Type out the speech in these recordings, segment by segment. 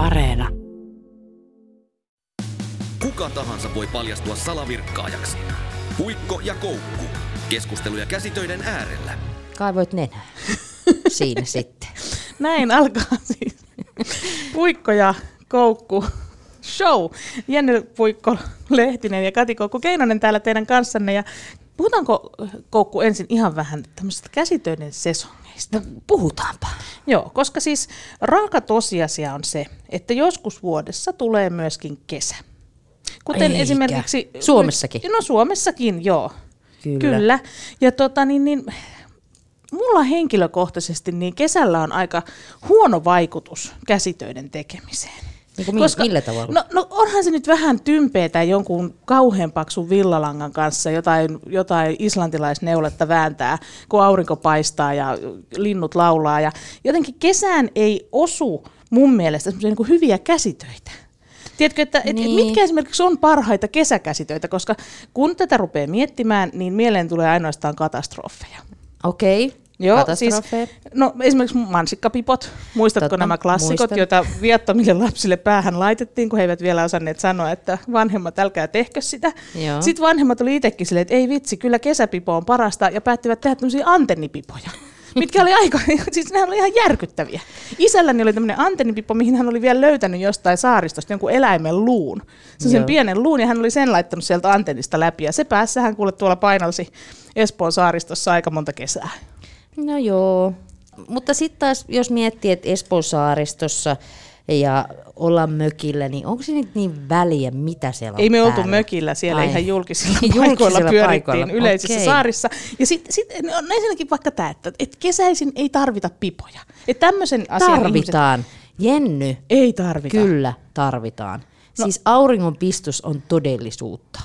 Areena. Kuka tahansa voi paljastua salavirkkaajaksi. Puikko ja koukku. Keskusteluja käsitöiden äärellä. Kaivoit nenää. Siinä sitten. Näin alkaa siis Puikko ja Koukku show. Jenny Puikko Lehtinen ja Kati Koukku Keinonen täällä teidän kanssanne. Ja puhutaanko Koukku ensin ihan vähän tämmöisestä käsitöiden sesongeista? No puhutaanpa. Joo, koska siis raaka tosiasia on se, että joskus vuodessa tulee myöskin kesä. Kuten Eikä. esimerkiksi... Suomessakin? No Suomessakin, joo. Kyllä. Kyllä. Ja tota, niin, niin, mulla henkilökohtaisesti niin kesällä on aika huono vaikutus käsitöiden tekemiseen. Niin kuin mi- millä tavalla? No, no onhan se nyt vähän tympeetä jonkun kauhean paksun villalangan kanssa jotain, jotain islantilaisneuletta vääntää, kun aurinko paistaa ja linnut laulaa. Ja jotenkin kesään ei osu mun mielestä niin hyviä käsitöitä. Tiedätkö, että et, niin. mitkä esimerkiksi on parhaita kesäkäsitöitä, koska kun tätä rupeaa miettimään, niin mieleen tulee ainoastaan katastrofeja. Okei. Okay. Joo, siis, no esimerkiksi mansikkapipot, muistatko Totta, nämä klassikot, muistan. joita viattomille lapsille päähän laitettiin, kun he eivät vielä osanneet sanoa, että vanhemmat älkää tehkö sitä. Joo. Sitten vanhemmat oli itsekin silleen, että ei vitsi, kyllä kesäpipo on parasta, ja päättivät tehdä tämmöisiä antennipipoja. Mitkä oli aika, siis nämä oli ihan järkyttäviä. Isälläni oli tämmöinen antennipipo, mihin hän oli vielä löytänyt jostain saaristosta jonkun eläimen luun. Se sen pienen luun, ja hän oli sen laittanut sieltä antennista läpi, ja se päässä hän kuule tuolla painalsi Espoon saaristossa aika monta kesää. No joo. Mutta sitten taas, jos miettii, että Espoon saaristossa ja ollaan mökillä, niin onko se nyt niin väliä, mitä siellä on Ei me oltu päällä? mökillä, siellä Ai. ihan julkisilla, Julkisilla paikoilla pyörittiin paikoilla, yleisissä okei. saarissa. Ja sitten sit, no, ensinnäkin vaikka tämä, että et kesäisin ei tarvita pipoja. Että tämmöisen asian ihmiset Tarvitaan. Jenny, ei tarvita. kyllä tarvitaan. No. Siis auringonpistus on todellisuutta.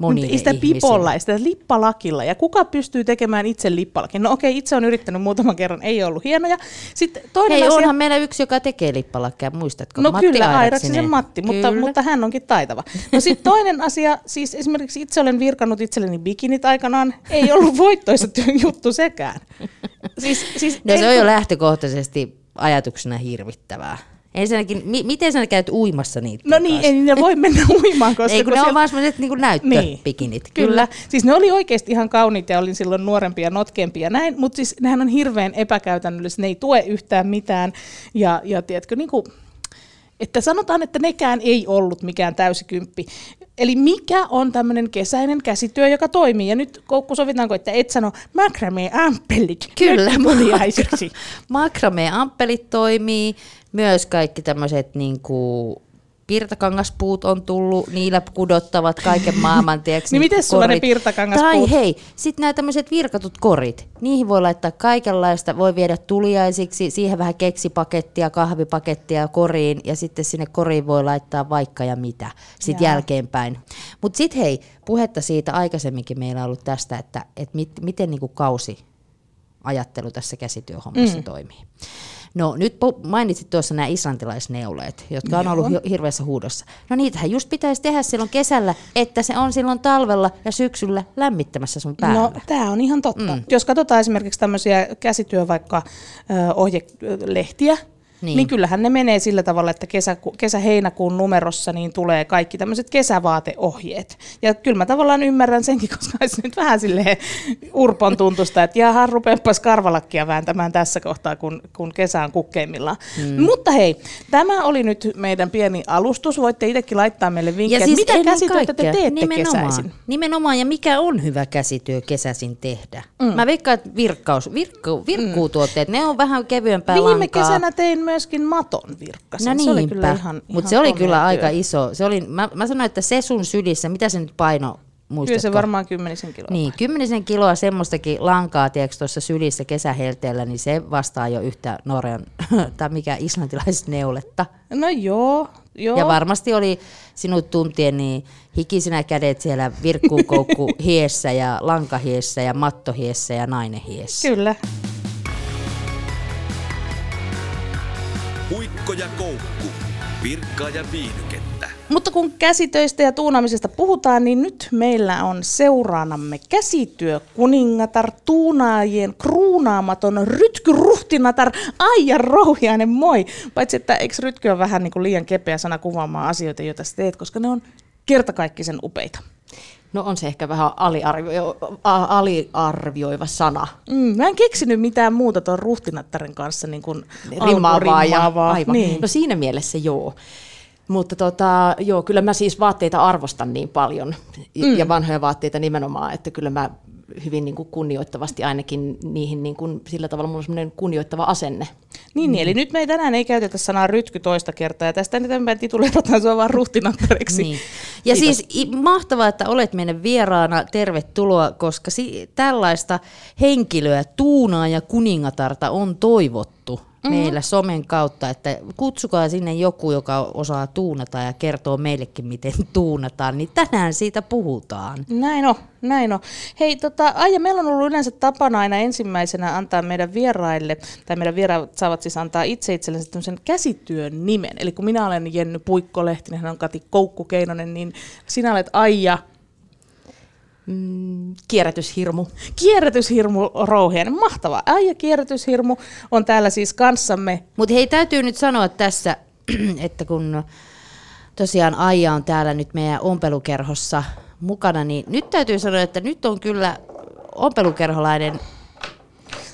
Mutta ei sitä ihmisille. pipolla, sitä lippalakilla. Ja kuka pystyy tekemään itse lippalakin? No okei, itse on yrittänyt muutaman kerran, ei ollut hienoja. Sitten toinen Hei, asia, onhan meillä yksi, joka tekee lippalakkeja, muistatko? No Matti kyllä, Airaksisen Matti, mutta, Kyllä. mutta hän onkin taitava. No sitten toinen asia, siis esimerkiksi itse olen virkannut itselleni bikinit aikanaan, ei ollut voittoisa työ- juttu sekään. Siis, siis No se on jo lähtökohtaisesti ajatuksena hirvittävää. Ensinnäkin, mi- miten sä käyt uimassa niitä? No niin, ei ne voi mennä uimaan, koska... Ei kun ne siellä- on vaan semmoiset niinku näyttöpikinit. Niin, kyllä. Siis ne oli oikeasti ihan kauniita ja olin silloin nuorempia ja notkempia ja näin, mutta siis nehän on hirveän epäkäytännölliset, ne ei tue yhtään mitään. Ja, ja tiedätkö, niin kuin, että sanotaan, että nekään ei ollut mikään täysikymppi. Eli mikä on tämmöinen kesäinen käsityö, joka toimii? Ja nyt Koukku, sovitaanko, että et sano macrame ampellit Kyllä, moniaisiksi. Makrame-amppelit toimii, myös kaikki tämmöiset niinku pirtakangaspuut on tullut, niillä kudottavat kaiken maailman, tiedätkö, Niin niitä miten sulla ne pirtakangaspuut? Tai hei, sitten nämä tämmöiset virkatut korit, niihin voi laittaa kaikenlaista, voi viedä tuliaisiksi, siihen vähän keksipakettia, kahvipakettia koriin, ja sitten sinne koriin voi laittaa vaikka ja mitä, sitten jälkeenpäin. Mutta sitten hei, puhetta siitä aikaisemminkin meillä on ollut tästä, että, että mit, miten niinku kausi ajattelu tässä käsityöhommassa mm. toimii. No nyt mainitsit tuossa nämä islantilaisneuleet, jotka on ollut hi- hirveässä huudossa. No niitähän just pitäisi tehdä silloin kesällä, että se on silloin talvella ja syksyllä lämmittämässä sun päällä. No, tämä on ihan totta. Mm. Jos katsotaan esimerkiksi tämmöisiä käsityö vaikka ö, ohjelehtiä, Niin. niin. kyllähän ne menee sillä tavalla, että kesä, kesä-heinäkuun numerossa niin tulee kaikki tämmöiset kesävaateohjeet. Ja kyllä mä tavallaan ymmärrän senkin, koska olisi nyt vähän silleen urpon tuntusta, että jaha, rupeapas karvalakkia vääntämään tässä kohtaa, kun, kun kesä on kukkeimmillaan. Mm. Mutta hei, tämä oli nyt meidän pieni alustus. Voitte itsekin laittaa meille vinkkejä, siis mitä käsityötä te teette nimenomaan, kesäisin. Nimenomaan, ja mikä on hyvä käsityö kesäisin tehdä? Mm. Mä veikkaan, että virkkaus, virkku, virkkuutuotteet, ne on vähän kevyempää Viime lankaa. kesänä tein myöskin maton virkkasen. No se oli kyllä ihan, mutta ihan se oli kyllä työ. aika iso. Se oli, mä, mä sanoin, että se sun sylissä, mitä se nyt paino, muistatko? Kyllä se varmaan kymmenisen kiloa. Niin, kymmenisen kiloa semmoistakin lankaa, tiedätkö, tuossa sylissä kesähelteellä, niin se vastaa jo yhtä Norjan, tai mikä islantilaisneuletta. No joo, joo. Ja varmasti oli sinut tuntien niin hikisinä kädet siellä virkkuukoukku hiessä ja lankahiessä ja mattohiessä ja nainehiessä. Kyllä. Puikko ja koukku. Virkkaa ja viihdykettä. Mutta kun käsitöistä ja tuunaamisesta puhutaan, niin nyt meillä on seuraanamme käsityö kuningatar, tuunaajien kruunaamaton rytkyruhtinatar Aija Rouhiainen, moi! Paitsi, että eikö rytky on vähän niin kuin liian kepeä sana kuvaamaan asioita, joita sä teet, koska ne on kertakaikkisen upeita. No on se ehkä vähän aliarvio, aliarvioiva sana. Mm, mä en keksinyt mitään muuta tuon ruhtinattaren kanssa niin kuin rimmaavaa. Ja, aivan. Niin. No siinä mielessä joo. Mutta tota, joo, kyllä mä siis vaatteita arvostan niin paljon mm. ja vanhoja vaatteita nimenomaan, että kyllä mä hyvin niin kuin kunnioittavasti ainakin niihin niin kuin, sillä tavalla mulla on semmoinen kunnioittava asenne. Niin, mm. eli nyt me ei tänään ei käytetä sanaa rytky toista kertaa ja tästä eteenpäin tituleerataan sua vaan ruhtinattareksi. Niin. Ja Kiitos. siis mahtavaa, että olet meidän vieraana, tervetuloa, koska si- tällaista henkilöä, tuunaa ja kuningatarta on toivottu mm-hmm. meillä somen kautta, että kutsukaa sinne joku, joka osaa tuunata ja kertoo meillekin, miten tuunataan, niin tänään siitä puhutaan. Näin on, näin on. Hei, tota, Aija, meillä on ollut yleensä tapana aina ensimmäisenä antaa meidän vieraille, tai meidän vieraat saavat siis antaa itse itsellensä tämmöisen käsityön nimen. Eli kun minä olen Jenny Puikkolehtinen, hän on Kati Koukkukeinonen, niin sinä olet Aija Mm, kierrätyshirmu. Kierrätyshirmu Rouhien. Mahtava. Äijä kierrätyshirmu on täällä siis kanssamme. Mutta hei, täytyy nyt sanoa tässä, että kun tosiaan Aija on täällä nyt meidän ompelukerhossa mukana, niin nyt täytyy sanoa, että nyt on kyllä ompelukerholainen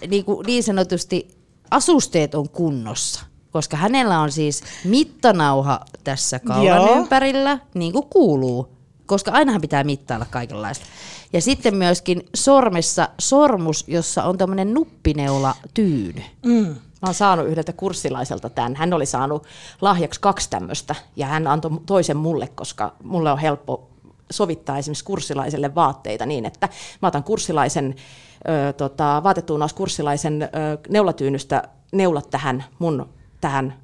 niin, kuin niin sanotusti asusteet on kunnossa koska hänellä on siis mittanauha tässä kaulan Joo. ympärillä, niin kuin kuuluu koska ainahan pitää mittailla kaikenlaista. Ja sitten myöskin sormessa sormus, jossa on tämmöinen nuppineula tyyny. Mm. Mä oon saanut yhdeltä kurssilaiselta tämän. Hän oli saanut lahjaksi kaksi tämmöistä ja hän antoi toisen mulle, koska mulle on helppo sovittaa esimerkiksi kurssilaiselle vaatteita niin, että mä otan kurssilaisen, ö, tota, vaatetuunauskurssilaisen ö, neulatyynystä neulat tähän mun tähän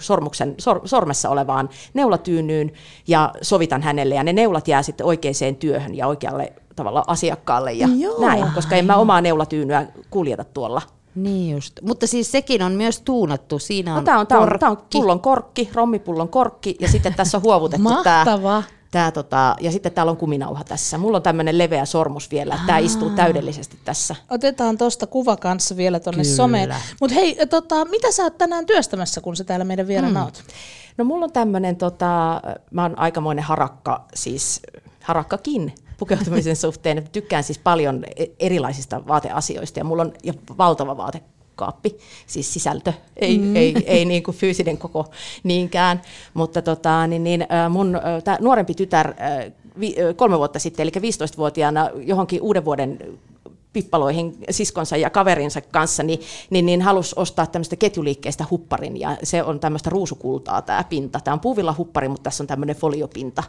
sormuksen, sor, sormessa olevaan neulatyynyyn ja sovitan hänelle ja ne neulat jää sitten oikeaan työhön ja oikealle tavalla asiakkaalle ja Joo, näin, koska en mä omaa neulatyynyä kuljeta tuolla. Niin just. Mutta siis sekin on myös tuunattu. Siinä no on no, tämä on, tämä on, tämä on pullon korkki, rommipullon korkki ja sitten tässä on huovutettu tämä Tää, tota, ja sitten täällä on kuminauha tässä. Mulla on tämmöinen leveä sormus vielä, että tämä istuu täydellisesti tässä. Otetaan tuosta kuva kanssa vielä tuonne someen. Mutta hei, tota, mitä sä oot tänään työstämässä, kun sä täällä meidän vieraana mm. oot? No mulla on tämmöinen, tota, mä oon aikamoinen harakka, siis harakkakin pukeutumisen suhteen. Tykkään siis paljon e- erilaisista vaateasioista ja mulla on ja valtava vaate kaappi, siis sisältö, ei, mm. ei, ei niin kuin fyysinen koko niinkään. Mutta tota, niin, niin, mun tää nuorempi tytär kolme vuotta sitten, eli 15-vuotiaana johonkin uuden vuoden pippaloihin siskonsa ja kaverinsa kanssa, niin, niin, niin halusi ostaa tämmöistä ketjuliikkeestä hupparin, ja se on tämmöistä ruusukultaa tämä pinta. Tämä on puuvilla huppari, mutta tässä on tämmöinen foliopinta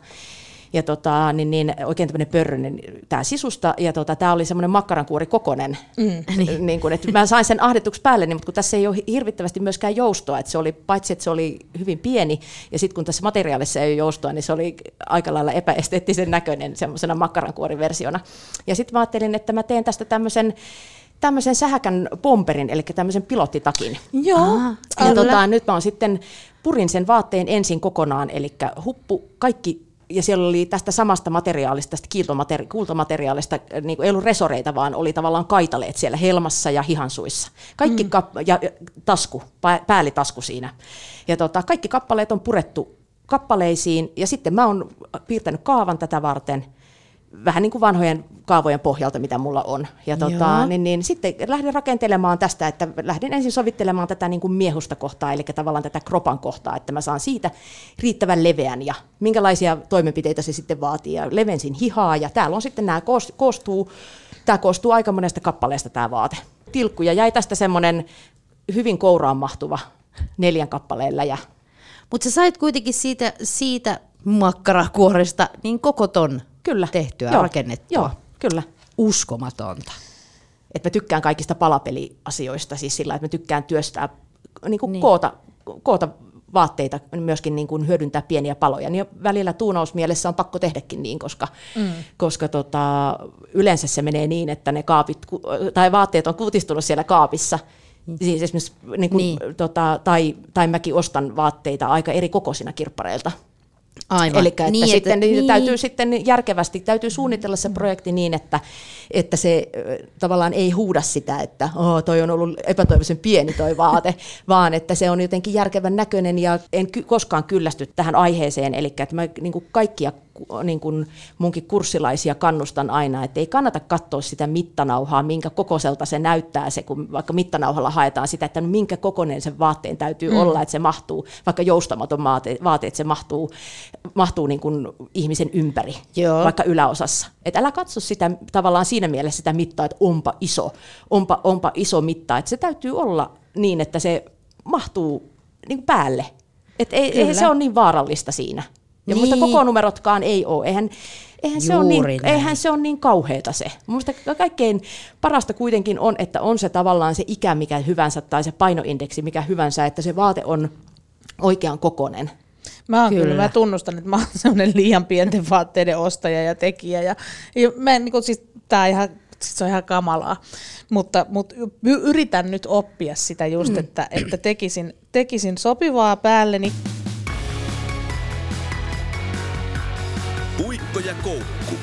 ja tota, niin, niin, oikein tämmöinen pörrönen tämä sisusta, ja tota, tämä oli semmoinen makkarankuori kokonen, mm. niin, niin kuin, että mä sain sen ahdetuksi päälle, niin, mutta kun tässä ei ole hirvittävästi myöskään joustoa, että se oli, paitsi että se oli hyvin pieni, ja sitten kun tässä materiaalissa ei ole joustoa, niin se oli aika lailla epäesteettisen näköinen semmoisena makkarankuoriversiona. Ja sitten mä ajattelin, että mä teen tästä tämmöisen tämmöisen sähäkän pomperin, eli tämmöisen pilottitakin. Joo, ja tota, nyt mä oon sitten purin sen vaatteen ensin kokonaan, eli huppu kaikki ja siellä oli tästä samasta materiaalista, tästä kiiltomateri- kultamateriaalista, äh, niin kuin ei ollut resoreita, vaan oli tavallaan kaitaleet siellä helmassa ja hihansuissa. Kaikki mm. kap- ja, tasku, päällitasku siinä. Ja tota, kaikki kappaleet on purettu kappaleisiin, ja sitten mä oon piirtänyt kaavan tätä varten – vähän niin kuin vanhojen kaavojen pohjalta, mitä mulla on. Ja tota, niin, niin, sitten lähdin rakentelemaan tästä, että lähdin ensin sovittelemaan tätä niin kuin miehusta kohtaa, eli tavallaan tätä kropan kohtaa, että mä saan siitä riittävän leveän ja minkälaisia toimenpiteitä se sitten vaatii. Ja levensin hihaa ja täällä on sitten nämä koostuu, tämä koostuu aika monesta kappaleesta tämä vaate. Tilkku ja jäi tästä semmoinen hyvin kouraan mahtuva neljän kappaleella. Ja... Mutta sä sait kuitenkin siitä, siitä makkarakuoresta niin koko ton kyllä. tehtyä, Joo. rakennettua. Joo, kyllä. Uskomatonta. Että mä tykkään kaikista palapeliasioista, siis sillä, että mä tykkään työstää, niin kuin niin. Koota, koota vaatteita, myöskin niin kuin hyödyntää pieniä paloja, niin välillä tuunausmielessä on pakko tehdäkin niin, koska, mm. koska tota, yleensä se menee niin, että ne kaapit, tai vaatteet on kutistunut siellä kaapissa, mm. siis esimerkiksi, niin kuin, niin. Tota, tai, tai mäkin ostan vaatteita aika eri kokoisina kirppareilta, Aivan. Eli että Niin, niin, sitten että- että, niin. täytyy sitten järkevästi, täytyy suunnitella se projekti niin, että, että se tavallaan ei huuda sitä, että oh, toi on ollut epätoivoisen pieni toi vaate, vaan että se on jotenkin järkevän näköinen ja en ky- koskaan kyllästy tähän aiheeseen, eli että mä niin kuin kaikkia niin kuin munkin kurssilaisia kannustan aina, että ei kannata katsoa sitä mittanauhaa, minkä kokoiselta se näyttää se, kun vaikka mittanauhalla haetaan sitä, että minkä kokoinen sen vaatteen täytyy mm. olla, että se mahtuu, vaikka joustamaton vaate, vaate että se mahtuu, mahtuu niin kuin ihmisen ympäri, Joo. vaikka yläosassa. Et älä katso sitä tavallaan siinä mielessä sitä mittaa, että onpa iso, onpa, onpa iso mitta, että se täytyy olla niin, että se mahtuu niin päälle. Et ei, eihän se ole niin vaarallista siinä. Ja niin. Niin. muista koko numerotkaan ei ole. Eihän, eihän, se ole niin, näin. eihän se ole niin kauheata se. Minusta kaikkein parasta kuitenkin on, että on se tavallaan se ikä mikä hyvänsä tai se painoindeksi mikä hyvänsä, että se vaate on oikean kokonen. Mä oon kyllä. Kyllä. mä tunnustan, että mä oon sellainen liian pienten vaatteiden ostaja ja tekijä. Ja, ja mä en, niin kuin, siis, tää ihan, siis se on ihan kamalaa. Mutta, mutta yritän nyt oppia sitä just, mm. että, että tekisin, tekisin sopivaa päälleni. Ja koukku.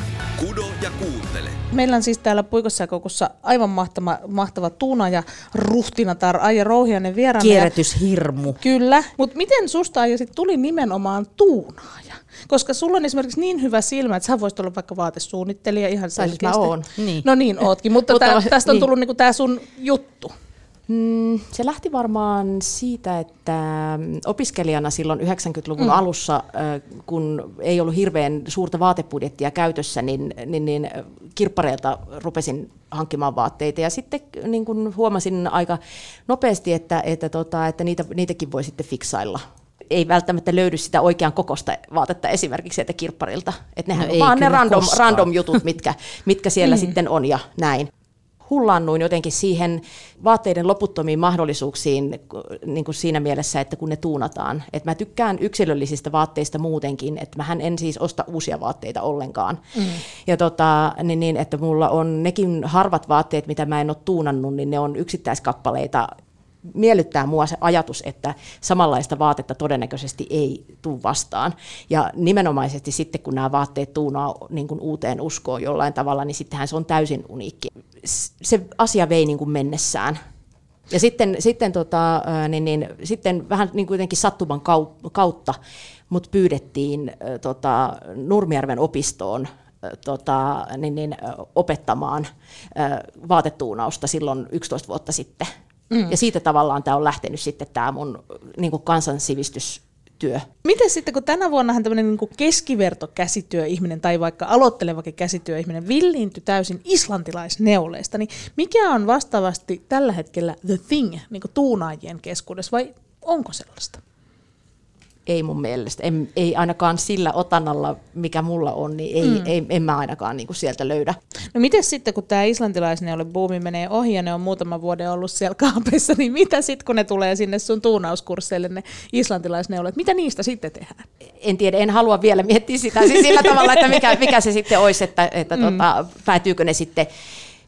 Kudo ja kuuntele. Meillä on siis täällä Puikossa ja Koukussa aivan mahtava, mahtava Tuuna ja Ruhtinatar Aija Rouhianen vieraana. Ja- Kierrätyshirmu. Kyllä, mutta miten susta ja sit tuli nimenomaan tuunaaja? Koska sulla on esimerkiksi niin hyvä silmä, että sä voisit olla vaikka vaatesuunnittelija ihan siis mä selkeästi. oon. Niin. No niin, ootkin, mutta, Mutta tää, tästä on niin. tullut niinku tää sun juttu. Mm, se lähti varmaan siitä, että opiskelijana silloin 90-luvun mm. alussa, kun ei ollut hirveän suurta vaatebudjettia käytössä, niin, niin, niin kirppareilta rupesin hankkimaan vaatteita. Ja sitten niin kun huomasin aika nopeasti, että, että, tota, että niitä, niitäkin voi sitten fiksailla. Ei välttämättä löydy sitä oikean kokosta vaatetta esimerkiksi sieltä kirpparilta. Että nehän No on vaan ne random, koskaan. random jutut, mitkä, mitkä siellä sitten on ja näin hullannuin jotenkin siihen vaatteiden loputtomiin mahdollisuuksiin niin kuin siinä mielessä, että kun ne tuunataan. Et mä tykkään yksilöllisistä vaatteista muutenkin, että mähän en siis osta uusia vaatteita ollenkaan. Mm. Ja tota, niin, niin, että mulla on nekin harvat vaatteet, mitä mä en ole tuunannut, niin ne on yksittäiskappaleita, miellyttää mua se ajatus, että samanlaista vaatetta todennäköisesti ei tule vastaan. Ja nimenomaisesti sitten, kun nämä vaatteet tuunaa niin kuin uuteen uskoon jollain tavalla, niin sittenhän se on täysin uniikki. Se asia vei niin kuin mennessään. Ja sitten, sitten, tota, niin, niin, sitten vähän niin kuitenkin sattuman kau- kautta mut pyydettiin tota, Nurmijärven opistoon tota, niin, niin, opettamaan vaatetuunausta silloin 11 vuotta sitten. Mm. Ja siitä tavallaan tämä on lähtenyt sitten tämä mun niin kuin kansansivistystyö. Miten sitten, kun tänä vuonnahan tämmöinen niin keskivertokäsityöihminen tai vaikka aloittelevakin käsityöihminen villiintyi täysin islantilaisneuleista, niin mikä on vastaavasti tällä hetkellä the thing niin tuunaajien keskuudessa vai onko sellaista? Ei mun mielestä, en, ei ainakaan sillä otannalla, mikä mulla on, niin ei, mm. ei, en mä ainakaan niin kuin sieltä löydä. No miten sitten, kun tämä islantilaisneule buumi menee ohi ja ne on muutama vuoden ollut siellä kaapeissa, niin mitä sitten, kun ne tulee sinne sun tuunauskursseille, ne islantilaisneulet, mitä niistä sitten tehdään? en tiedä, en halua vielä miettiä sitä siis sillä tavalla, että mikä, mikä se sitten olisi, että, että mm. tota, päätyykö ne sitten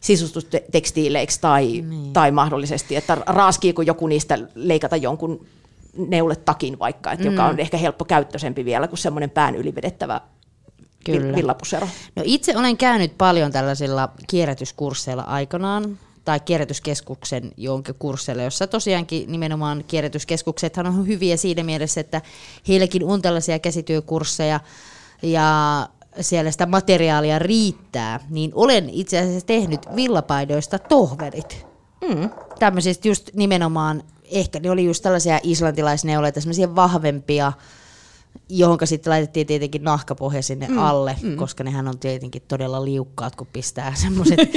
sisustustekstiileiksi tai, niin. tai mahdollisesti, että raaskiiko joku niistä leikata jonkun neuletakin vaikka, että mm. joka on ehkä helppo käyttöisempi vielä kuin semmoinen pään ylivedettävä Kyllä. villapusero. No itse olen käynyt paljon tällaisilla kierrätyskursseilla aikanaan, tai kierrätyskeskuksen jonkin kursseilla, jossa tosiaankin nimenomaan kierrätyskeskuksethan on hyviä siinä mielessä, että heilläkin on tällaisia käsityökursseja, ja siellä sitä materiaalia riittää, niin olen itse asiassa tehnyt villapaidoista tohvelit. Mm. Tämmöisistä just nimenomaan, ehkä ne oli just tällaisia islantilaisneuleita, semmoisia vahvempia, johon sitten laitettiin tietenkin nahkapohja sinne mm, alle, mm. koska nehän on tietenkin todella liukkaat, kun pistää semmoiset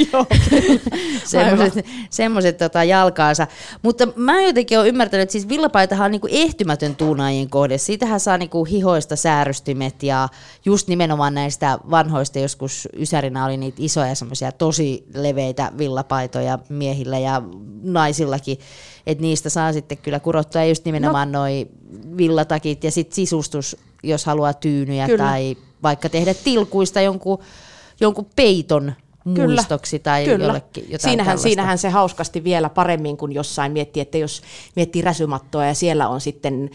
semmoiset, semmoiset tota jalkaansa. Mutta mä jotenkin olen ymmärtänyt, että siis villapaitahan on niinku ehtymätön tuunaajien kohde. Siitähän saa niinku hihoista säärystimet ja just nimenomaan näistä vanhoista joskus Ysärinä oli niitä isoja semmoisia tosi leveitä villapaitoja miehillä ja naisillakin. Että niistä saa sitten kyllä kurottua ja just nimenomaan no. noi villatakit ja sitten sisustus, jos haluaa tyynyjä Kyllä. tai vaikka tehdä tilkuista jonkun, jonkun peiton muistoksi tai Kyllä. jollekin jotain siinähän, tällaista. siinähän se hauskasti vielä paremmin kuin jossain miettii, että jos miettii räsymattoa ja siellä on sitten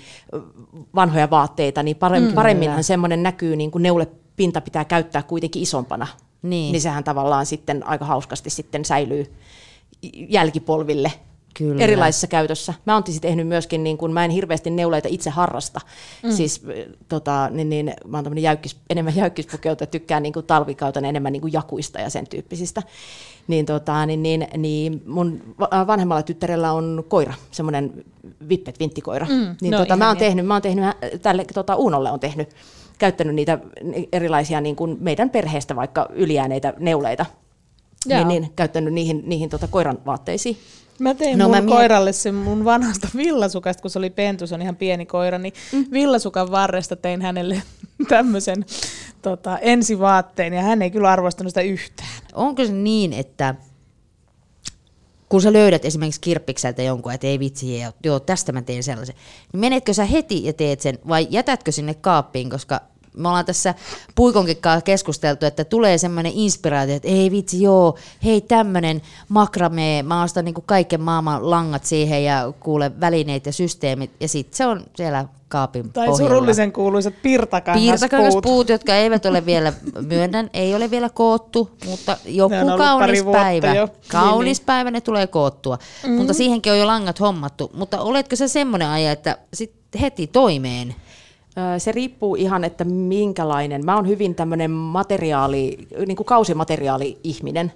vanhoja vaatteita, niin paremmin, mm, paremminhan semmoinen näkyy, niin kuin neulepinta pitää käyttää kuitenkin isompana. Niin. niin sehän tavallaan sitten aika hauskasti sitten säilyy jälkipolville Kyllä. erilaisessa käytössä. Mä oon tietysti tehnyt myöskin, niin kun mä en hirveästi neuleita itse harrasta. Mm. Siis äh, tota, niin, niin, mä oon tämmönen jäykkis, enemmän jäykkispukeutuja, tykkään niin talvikautena enemmän niin kuin jakuista ja sen tyyppisistä. Niin, tota, niin, niin, niin mun va- vanhemmalla tyttärellä on koira, semmoinen vippet vinttikoira. Mm. Niin, no tota, mä, oon ihania. tehnyt, mä oon tehnyt, hä- tälle tota, Uunolle on tehnyt, käyttänyt niitä erilaisia niin kuin meidän perheestä vaikka ylijääneitä neuleita. Niin, niin, käyttänyt niihin, niihin tota, koiran vaatteisiin. Mä tein No mun mä miet- koiralle sen mun vanhasta villasukasta, kun se oli pentu, se on ihan pieni koira, niin mm. villasukan varresta tein hänelle tämmöisen tota, ensivaatteen, ja hän ei kyllä arvostanut sitä yhtään. Onko se niin, että kun sä löydät esimerkiksi kirppikseltä jonkun, että ei vitsi, joo, tästä mä teen sellaisen, niin menetkö sä heti ja teet sen vai jätätkö sinne kaappiin, koska me ollaan tässä Puikonkin kanssa keskusteltu, että tulee semmoinen inspiraatio, että ei vitsi, joo, hei tämmöinen makrame, mä ostan niinku kaiken maailman langat siihen ja kuule välineet ja systeemit, ja sitten se on siellä kaapin Tai pohjalla. surullisen kuuluisat pirtakangaspuut. Piirtakangaspuut, jotka eivät ole vielä, myönnän, ei ole vielä koottu, mutta joku kaunis päivä, jo. kaunis Niin, päivä ne tulee koottua. Mm. Mutta siihenkin on jo langat hommattu. Mutta oletko se semmoinen aja, että sit heti toimeen? Se riippuu ihan, että minkälainen. Mä oon hyvin tämmöinen materiaali, niin kuin kausimateriaali-ihminen.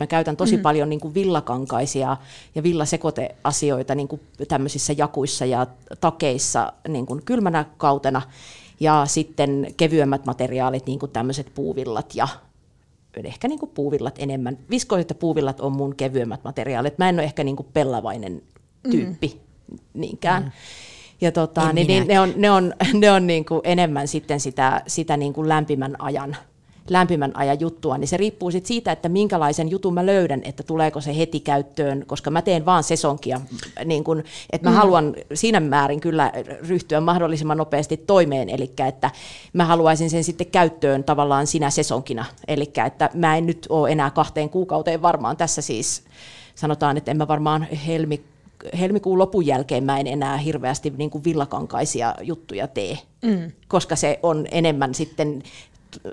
Mä käytän tosi mm. paljon niin kuin villakankaisia ja villasekoteasioita niin kuin tämmöisissä jakuissa ja takeissa niin kuin kylmänä kautena. Ja sitten kevyemmät materiaalit, niin kuin tämmöiset puuvillat ja ehkä niin kuin puuvillat enemmän. Viskoiset ja puuvillat on mun kevyemmät materiaalit. Mä en ole ehkä niin kuin pellavainen tyyppi mm. niinkään. Mm. Ja tota, En niin, niin, ne on, ne on, ne on niin kuin enemmän sitten sitä, sitä niin kuin lämpimän ajan lämpimän ajan juttua, niin se riippuu sit siitä, että minkälaisen jutun mä löydän, että tuleeko se heti käyttöön, koska mä teen vaan sesonkia, niin kun, että mä mm. haluan siinä määrin kyllä ryhtyä mahdollisimman nopeasti toimeen, eli että mä haluaisin sen sitten käyttöön tavallaan sinä sesonkina, eli että mä en nyt ole enää kahteen kuukauteen varmaan tässä siis, sanotaan, että en mä varmaan helmi, helmikuun lopun jälkeen mä en enää hirveästi niin kuin villakankaisia juttuja tee, mm. koska se on enemmän sitten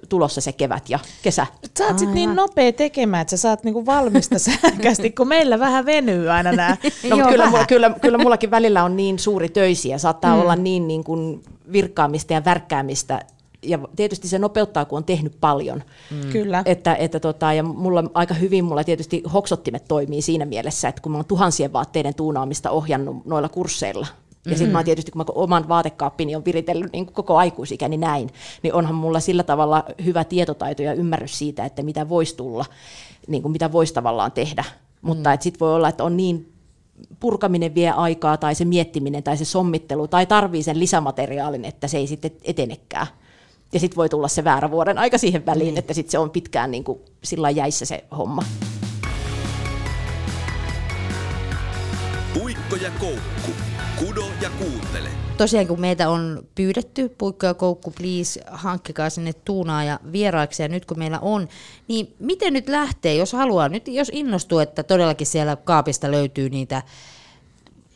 tulossa se kevät ja kesä. Sä oot sit niin nopea tekemään, että sä saat niinku valmista sähkästi, kun meillä vähän venyy aina nämä. No, Joo, mutta kyllä, vähän. mulla, kyllä, kyllä mullakin välillä on niin suuri töisiä, saattaa mm. olla niin, niin kuin virkkaamista ja värkkäämistä, ja tietysti se nopeuttaa, kun on tehnyt paljon. Mm. Kyllä. Että, että tota, ja mulla aika hyvin mulla tietysti hoksottimet toimii siinä mielessä, että kun mä oon tuhansien vaatteiden tuunaamista ohjannut noilla kursseilla, ja sitten mä oon tietysti, kun mä oman vaatekaappini on viritellyt niin koko aikuisikäni näin, niin onhan mulla sillä tavalla hyvä tietotaito ja ymmärrys siitä, että mitä voisi tulla, niin kuin mitä voisi tavallaan tehdä. Mutta mm. sitten voi olla, että on niin purkaminen vie aikaa, tai se miettiminen, tai se sommittelu, tai tarvii sen lisämateriaalin, että se ei sitten etenekään. Ja sitten voi tulla se väärä vuoden aika siihen väliin, että sitten se on pitkään niin kuin sillä jäissä se homma. Puikko ja koukku. Kudo ja kuuntele. Tosiaan kun meitä on pyydetty, Puikko ja Koukku, please hankkikaa sinne tuunaa ja vieraiksi, ja nyt kun meillä on, niin miten nyt lähtee, jos haluaa, nyt jos innostuu, että todellakin siellä kaapista löytyy niitä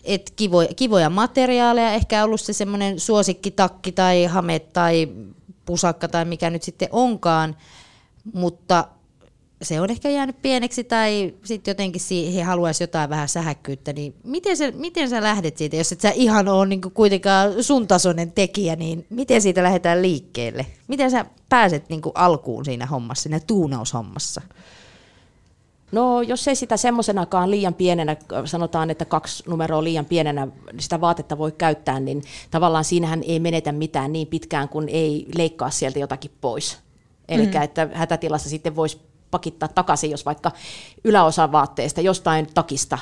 et kivoja, kivoja materiaaleja, ehkä ollut se semmoinen suosikkitakki tai hame tai pusakka tai mikä nyt sitten onkaan, mutta se on ehkä jäänyt pieneksi tai sitten jotenkin siihen haluaisi jotain vähän sähäkkyyttä, niin miten sä, miten sä lähdet siitä, jos et sä ihan ole niin kuitenkaan sun tasoinen tekijä, niin miten siitä lähdetään liikkeelle? Miten sä pääset niin alkuun siinä hommassa, siinä tuunaushommassa? No jos ei sitä semmoisenakaan liian pienenä, sanotaan, että kaksi numeroa liian pienenä sitä vaatetta voi käyttää, niin tavallaan siinähän ei menetä mitään niin pitkään, kun ei leikkaa sieltä jotakin pois. Eli mm. että hätätilassa sitten voisi pakittaa takaisin, jos vaikka yläosa vaatteesta jostain takista,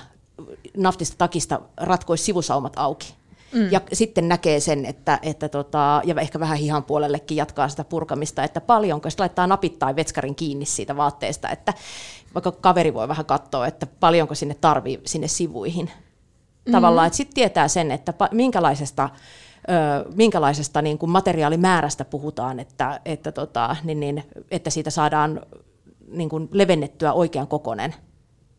naftista takista ratkoisi sivusaumat auki. Mm. Ja sitten näkee sen, että, että tota, ja ehkä vähän hihan puolellekin jatkaa sitä purkamista, että paljonko, sitten laittaa napit tai vetskarin kiinni siitä vaatteesta, että vaikka kaveri voi vähän katsoa, että paljonko sinne tarvii sinne sivuihin. Mm. Tavallaan, että sitten tietää sen, että minkälaisesta, ö, minkälaisesta niin kuin materiaalimäärästä puhutaan, että, että, tota, niin, niin, että siitä saadaan niin kuin levennettyä oikean kokonen.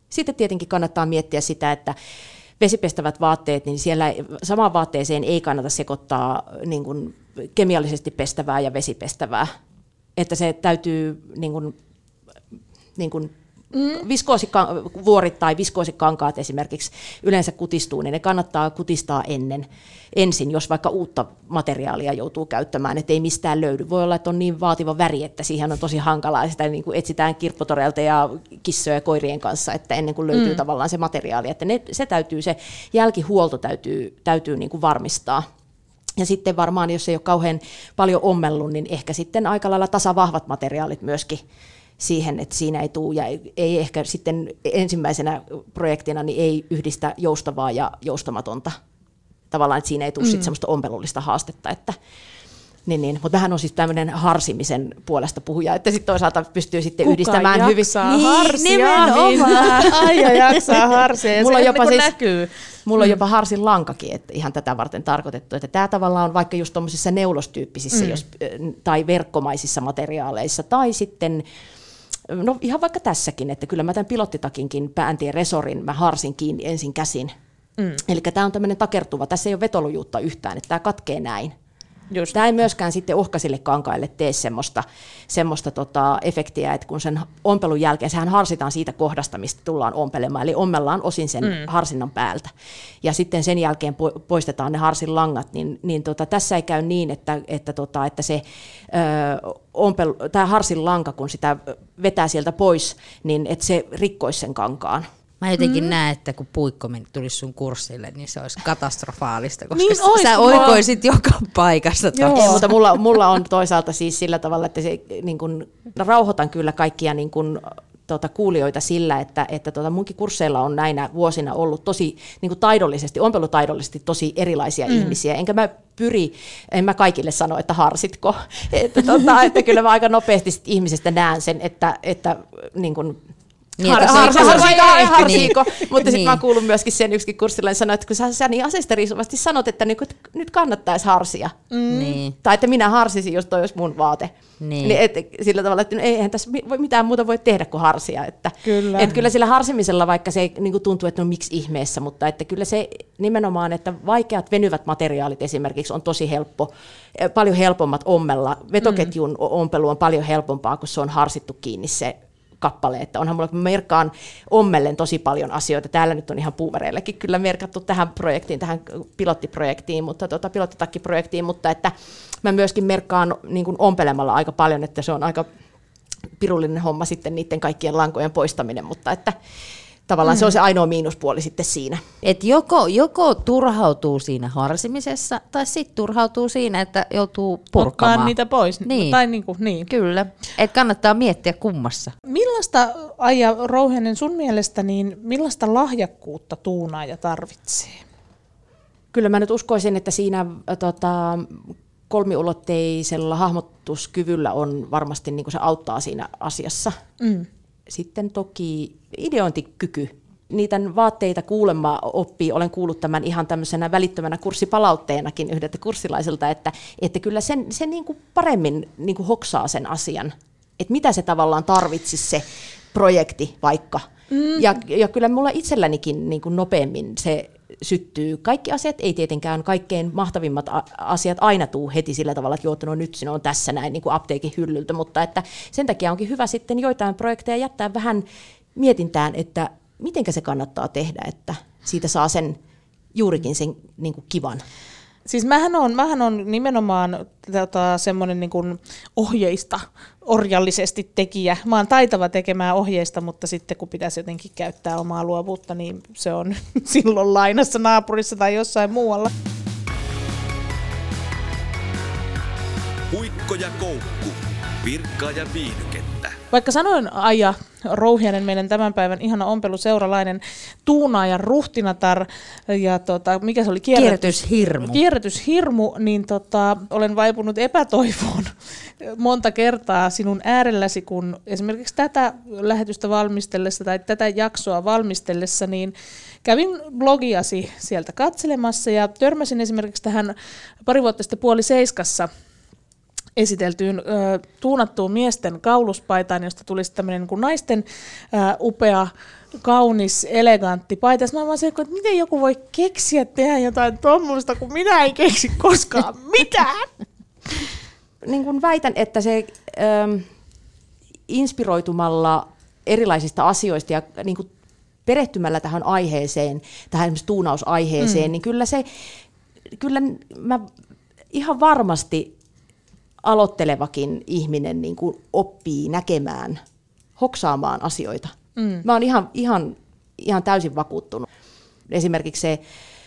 Sitten tietenkin kannattaa miettiä sitä, että vesipestävät vaatteet, niin siellä samaan vaatteeseen ei kannata sekoittaa niin kuin kemiallisesti pestävää ja vesipestävää. Että se täytyy niin kuin, niin kuin Mm. Viskoosivuorit tai viskoosikankaat esimerkiksi yleensä kutistuu, niin ne kannattaa kutistaa ennen, ensin, jos vaikka uutta materiaalia joutuu käyttämään, että ei mistään löydy. Voi olla, että on niin vaativa väri, että siihen on tosi hankalaa, sitä niin kuin etsitään kirppotoreilta ja kissoja ja koirien kanssa, että ennen kuin löytyy mm. tavallaan se materiaali, että ne, se täytyy, se jälkihuolto täytyy, täytyy niin kuin varmistaa. Ja sitten varmaan, jos ei ole kauhean paljon ommellut, niin ehkä sitten aika lailla tasavahvat materiaalit myöskin siihen, että siinä ei tule, ja ei ehkä sitten ensimmäisenä projektina niin ei yhdistä joustavaa ja joustamatonta. Tavallaan, että siinä ei tule mm. sitten semmoista ompelullista haastetta, että niin, niin. mutta vähän on siis tämmöinen harsimisen puolesta puhuja, että sitten toisaalta pystyy sitten Kuka yhdistämään hyvin. Niin, harsia. Aija jaksaa harsia, ja mulla se jopa niin siis, näkyy. Mulla on mm. jopa harsin lankakin, että ihan tätä varten tarkoitettu. Että tämä tavallaan on vaikka just tuommoisissa neulostyyppisissä mm. jos, tai verkkomaisissa materiaaleissa, tai sitten No ihan vaikka tässäkin, että kyllä mä tämän pilottitakinkin pääntien resorin mä harsin kiinni ensin käsin. Mm. Eli tämä on tämmöinen takertuva, tässä ei ole vetolujuutta yhtään, että tämä katkee näin. Just. Tämä ei myöskään sitten uhkaisille kankaille tee semmoista, semmoista tota efektiä, että kun sen ompelun jälkeen, sehän harsitaan siitä kohdasta, mistä tullaan ompelemaan, eli ommellaan osin sen mm. harsinnan päältä. Ja sitten sen jälkeen poistetaan ne harsin langat, niin, niin tota, tässä ei käy niin, että, että, tota, että se ö, ompelu, tämä harsin lanka, kun sitä vetää sieltä pois, niin että se rikkoisi sen kankaan. Mä jotenkin mm. näen, että kun puikko tulisi sun kurssille, niin se olisi katastrofaalista, koska niin ois, sä oikoisit joka paikassa. Joo, mutta mulla, mulla on toisaalta siis sillä tavalla, että se, niin kun, rauhoitan kyllä kaikkia niin kun, tuota, kuulijoita sillä, että, että tuota, munkin kursseilla on näinä vuosina ollut tosi niin kuin taidollisesti, ompelutaidollisesti tosi erilaisia mm. ihmisiä, enkä mä pyri, en mä kaikille sano, että harsitko, että, tuota, että kyllä mä aika nopeasti ihmisestä näen sen, että, että niin kuin, niin, har, har, har, har, harsiiko, niin. mutta sitten niin. mä kuulun myöskin sen yksikin kurssilla, että sanoin, että kun sä, sä niin asesteriisuvasti sanot, että nyt, nyt kannattaisi harsia. Mm. Niin. Tai että minä harsisin, jos toi olisi mun vaate. Niin. niin et, sillä tavalla, että no eihän tässä mitään muuta voi tehdä kuin harsia. Että, kyllä. Et kyllä sillä harsimisella, vaikka se niin tuntuu, että no miksi ihmeessä, mutta että kyllä se nimenomaan, että vaikeat venyvät materiaalit esimerkiksi on tosi helppo, eh, paljon helpommat ommella. Vetoketjun mm. ompelu on paljon helpompaa, kun se on harsittu kiinni se kappale, että onhan mulla, merkkaan ommellen tosi paljon asioita. Täällä nyt on ihan puuvereillekin kyllä merkattu tähän projektiin, tähän pilottiprojektiin, mutta tota, pilottitakkiprojektiin, mutta että mä myöskin merkkaan niin kuin ompelemalla aika paljon, että se on aika pirullinen homma sitten niiden kaikkien lankojen poistaminen, mutta että tavallaan mm. se on se ainoa miinuspuoli sitten siinä. Et joko, joko turhautuu siinä harsimisessa, tai sitten turhautuu siinä, että joutuu purkamaan. Ottaa niitä pois. Niin. Tai niinku, niin. Kyllä. Et kannattaa miettiä kummassa. Millaista, Aija Rouhenen, sun mielestä, niin millaista lahjakkuutta tuunaaja tarvitsee? Kyllä mä nyt uskoisin, että siinä tota, kolmiulotteisella hahmotuskyvyllä on varmasti niin kuin se auttaa siinä asiassa. Mm. Sitten toki ideointikyky. Niitä vaatteita kuulemma oppii, olen kuullut tämän ihan tämmöisenä välittömänä kurssipalautteenakin yhdeltä kurssilaiselta, että, että kyllä sen, se niin kuin paremmin niin kuin hoksaa sen asian, että mitä se tavallaan tarvitsisi se projekti vaikka. Mm. Ja, ja kyllä mulla itsellänikin niin kuin nopeammin se syttyy. Kaikki asiat ei tietenkään, kaikkein mahtavimmat asiat aina tuu heti sillä tavalla, että joo, no nyt sinä on tässä näin niin kuin apteekin hyllyltä, mutta että sen takia onkin hyvä sitten joitain projekteja jättää vähän mietintään, että miten se kannattaa tehdä, että siitä saa sen juurikin sen niin kuin kivan. Siis mähän on, mähän on nimenomaan tota, semmoinen niin ohjeista orjallisesti tekijä. Mä oon taitava tekemään ohjeista, mutta sitten kun pitäisi jotenkin käyttää omaa luovuutta, niin se on silloin lainassa naapurissa tai jossain muualla. Puikko ja koukku, virkkaa ja viihdykettä. Vaikka sanoin Aija Rouhianen, meidän tämän päivän ihana ompeluseuralainen tuunaaja ruhtinatar ja tota, mikä se oli? Kierrätys, kierrätyshirmu. Kierrätyshirmu, niin tota, olen vaipunut epätoivoon monta kertaa sinun äärelläsi, kun esimerkiksi tätä lähetystä valmistellessa tai tätä jaksoa valmistellessa, niin kävin blogiasi sieltä katselemassa ja törmäsin esimerkiksi tähän pari vuotta sitten puoli seiskassa esiteltyyn ö, tuunattuun miesten kauluspaitaan, josta tuli tämmöinen niin naisten ö, upea, kaunis, elegantti paita. Sitten mä vaan se, että miten joku voi keksiä tehdä jotain tuommoista, kun minä en keksi koskaan mitään. niin kuin väitän, että se ähm, inspiroitumalla erilaisista asioista ja niin kuin perehtymällä tähän aiheeseen, tähän esimerkiksi tuunausaiheeseen, mm. niin kyllä se, kyllä mä ihan varmasti aloittelevakin ihminen niin kuin oppii näkemään, hoksaamaan asioita. Mm. Mä oon ihan, ihan, ihan täysin vakuuttunut. Esimerkiksi se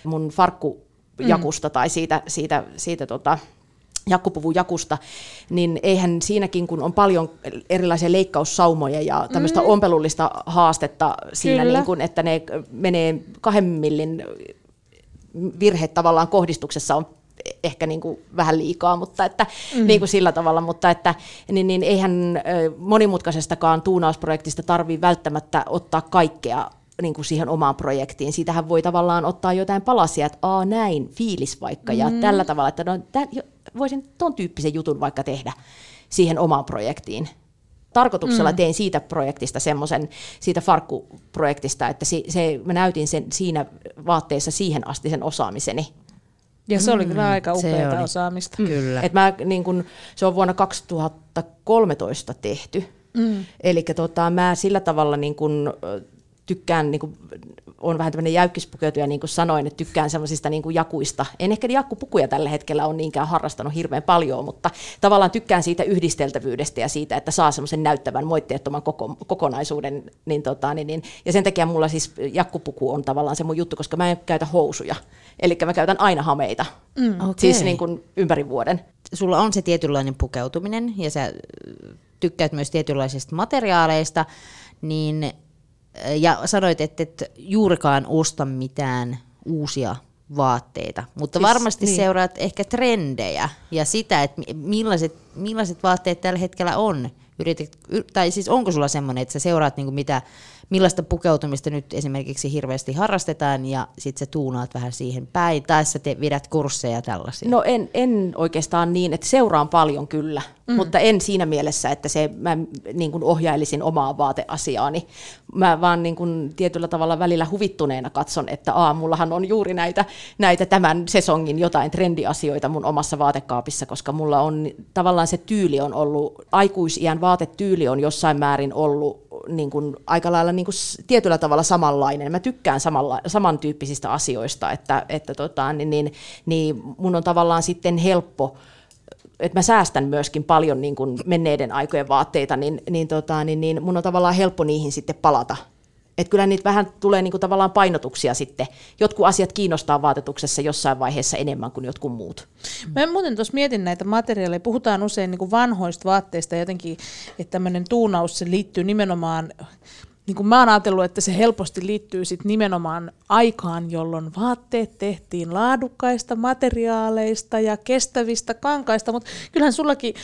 mun farkkujakusta mm. tai siitä, siitä, siitä tota, jakkupuvun jakusta, niin eihän siinäkin, kun on paljon erilaisia leikkaussaumoja ja tämmöistä mm. ompelullista haastetta siinä, niin kuin, että ne menee kahden millin virheet tavallaan kohdistuksessa on ehkä niin kuin vähän liikaa, mutta että, mm. niin kuin sillä tavalla, mutta että niin, niin eihän monimutkaisestakaan tuunausprojektista tarvitse välttämättä ottaa kaikkea niin kuin siihen omaan projektiin. Siitähän voi tavallaan ottaa jotain palasia, että aa näin, fiilis vaikka, mm. ja tällä tavalla, että no, tä, voisin ton tyyppisen jutun vaikka tehdä siihen omaan projektiin. Tarkoituksella mm. tein siitä projektista semmoisen, siitä farkkuprojektista, että se, se, mä näytin sen siinä vaatteessa siihen asti sen osaamiseni. Ja se oli mm, kyllä aika upeaa osaamista. Mm. Kyllä. Et mä, niin kun, se on vuonna 2013 tehty. Mm. Eli tota, mä sillä tavalla niin kun, tykkään, niin kuin, on vähän tämmöinen jäykkispukeutuja, niin kuin sanoin, että tykkään semmoisista niin jakuista. En ehkä jakkupukuja tällä hetkellä ole niinkään harrastanut hirveän paljon, mutta tavallaan tykkään siitä yhdisteltävyydestä ja siitä, että saa semmoisen näyttävän, moitteettoman koko, kokonaisuuden. Niin, tota, niin, niin, ja sen takia mulla siis jakkupuku on tavallaan se mun juttu, koska mä en käytä housuja. Eli mä käytän aina hameita, mm. okay. siis niin kuin ympäri vuoden. Sulla on se tietynlainen pukeutuminen ja sä tykkäät myös tietynlaisista materiaaleista, niin ja sanoit, että et juurikaan osta mitään uusia vaatteita, mutta siis, varmasti niin. seuraat ehkä trendejä ja sitä, että millaiset, millaiset vaatteet tällä hetkellä on. Yritit, tai siis onko sulla semmoinen, että sä seuraat niinku mitä millaista pukeutumista nyt esimerkiksi hirveästi harrastetaan ja sitten sä tuunaat vähän siihen päin, tai sä te vedät kursseja tällaisia? No en, en oikeastaan niin, että seuraan paljon kyllä, mm. mutta en siinä mielessä, että se, mä niin kuin ohjailisin omaa vaateasiaani. Mä vaan niin kuin tietyllä tavalla välillä huvittuneena katson, että aamullahan on juuri näitä, näitä tämän sesongin jotain trendiasioita mun omassa vaatekaapissa, koska mulla on tavallaan se tyyli on ollut, aikuisiän vaatetyyli on jossain määrin ollut niin kuin aika lailla niin kuin tietyllä tavalla samanlainen. Mä tykkään samalla, samantyyppisistä asioista, että, että tota, niin, niin, niin mun on tavallaan sitten helppo että mä säästän myöskin paljon niin kuin menneiden aikojen vaatteita, niin, niin, tota, niin, niin mun on tavallaan helppo niihin sitten palata että kyllä niitä vähän tulee niinku tavallaan painotuksia sitten. Jotkut asiat kiinnostaa vaatetuksessa jossain vaiheessa enemmän kuin jotkut muut. Mä muuten tuossa mietin näitä materiaaleja. Puhutaan usein niinku vanhoista vaatteista jotenkin, että tämmöinen tuunaus se liittyy nimenomaan niin kuin mä oon ajatellut, että se helposti liittyy sit nimenomaan aikaan, jolloin vaatteet tehtiin laadukkaista materiaaleista ja kestävistä kankaista, mutta kyllähän sullakin